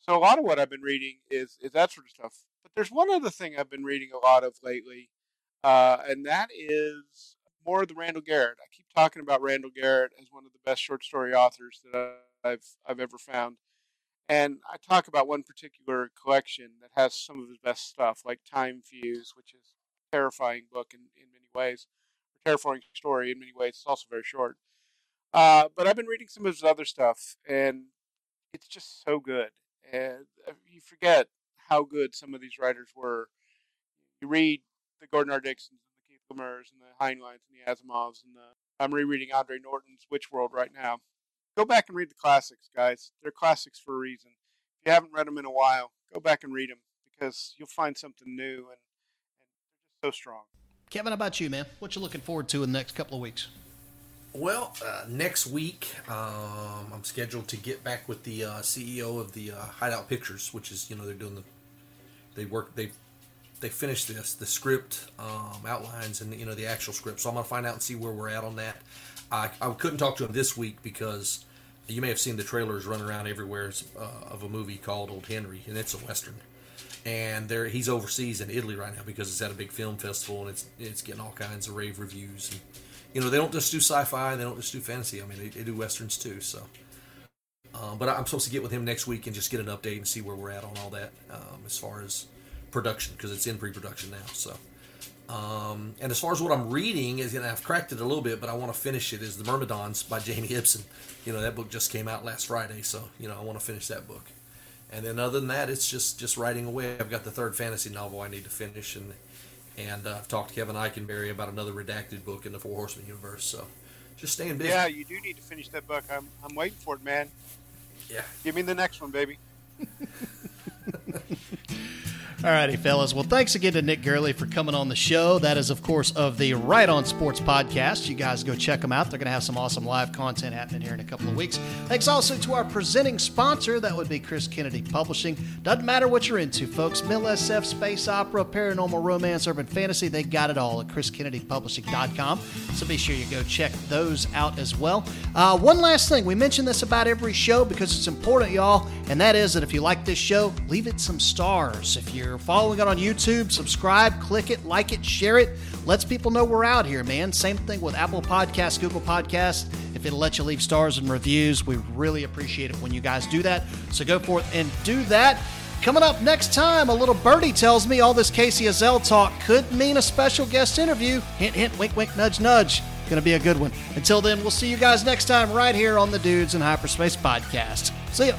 So a lot of what I've been reading is is that sort of stuff. But there's one other thing I've been reading a lot of lately, uh, and that is more of the Randall Garrett. I keep talking about Randall Garrett as one of the best short story authors that I've I've ever found. And I talk about one particular collection that has some of his best stuff, like Time Fuse, which is a terrifying book in, in many ways, a terrifying story in many ways. It's also very short. Uh, but I've been reading some of his other stuff, and it's just so good. And uh, you forget how good some of these writers were. You read the Gordon R. Dixons and the Keith Laumers and the Heinleins and the Asimovs, and the, I'm rereading Andre Norton's Witch World right now. Go back and read the classics, guys. They're classics for a reason. If you haven't read them in a while, go back and read them because you'll find something new, and, and they're just so strong. Kevin, how about you, man? What you looking forward to in the next couple of weeks? Well, uh, next week um, I'm scheduled to get back with the uh, CEO of the uh, Hideout Pictures, which is you know they're doing the they work they they finished this the script um, outlines and you know the actual script. So I'm gonna find out and see where we're at on that. I, I couldn't talk to him this week because you may have seen the trailers running around everywhere uh, of a movie called Old Henry, and it's a western. And there, he's overseas in Italy right now because it's at a big film festival and it's it's getting all kinds of rave reviews. And, you know, they don't just do sci-fi, they don't just do fantasy. I mean, they, they do westerns too. So, um, but I'm supposed to get with him next week and just get an update and see where we're at on all that um, as far as production because it's in pre-production now. So, um, and as far as what I'm reading is, and I've cracked it a little bit, but I want to finish it. Is the Myrmidons by Jamie Ibson? You know, that book just came out last Friday, so you know I want to finish that book. And then other than that, it's just just writing away. I've got the third fantasy novel I need to finish, and and uh, I've talked to Kevin Ikenberry about another redacted book in the Four Horsemen universe. So just staying busy. Yeah, you do need to finish that book. I'm I'm waiting for it, man. Yeah. Give me the next one, baby. All righty, fellas. Well, thanks again to Nic Gurley for coming on the show. That is, of course, of the Wright On Sports podcast. You guys go check them out. They're going to have some awesome live content happening here in a couple of weeks. Thanks also to our presenting sponsor. That would be Chris Kennedy Publishing. Doesn't matter what you're into, folks. Mil SF, space opera, paranormal romance, urban fantasy. They got it all at chriskennedypublishing.com. So be sure you go check those out as well. Uh, one last thing. We mention this about every show because it's important, y'all. And that is that if you like this show, leave it some stars. If you're following it on YouTube, subscribe, click it, like it, share it. Lets people know we're out here, man. Same thing with Apple Podcasts, Google Podcasts. If it'll let you leave stars and reviews, we really appreciate it when you guys do that. So go forth and do that. Coming up next time, a little birdie tells me all this Kacey Ezell talk could mean a special guest interview. Hint, hint, wink, wink, nudge, nudge. Going to be a good one. Until then, we'll see you guys next time right here on the Dudes in Hyperspace podcast. See ya.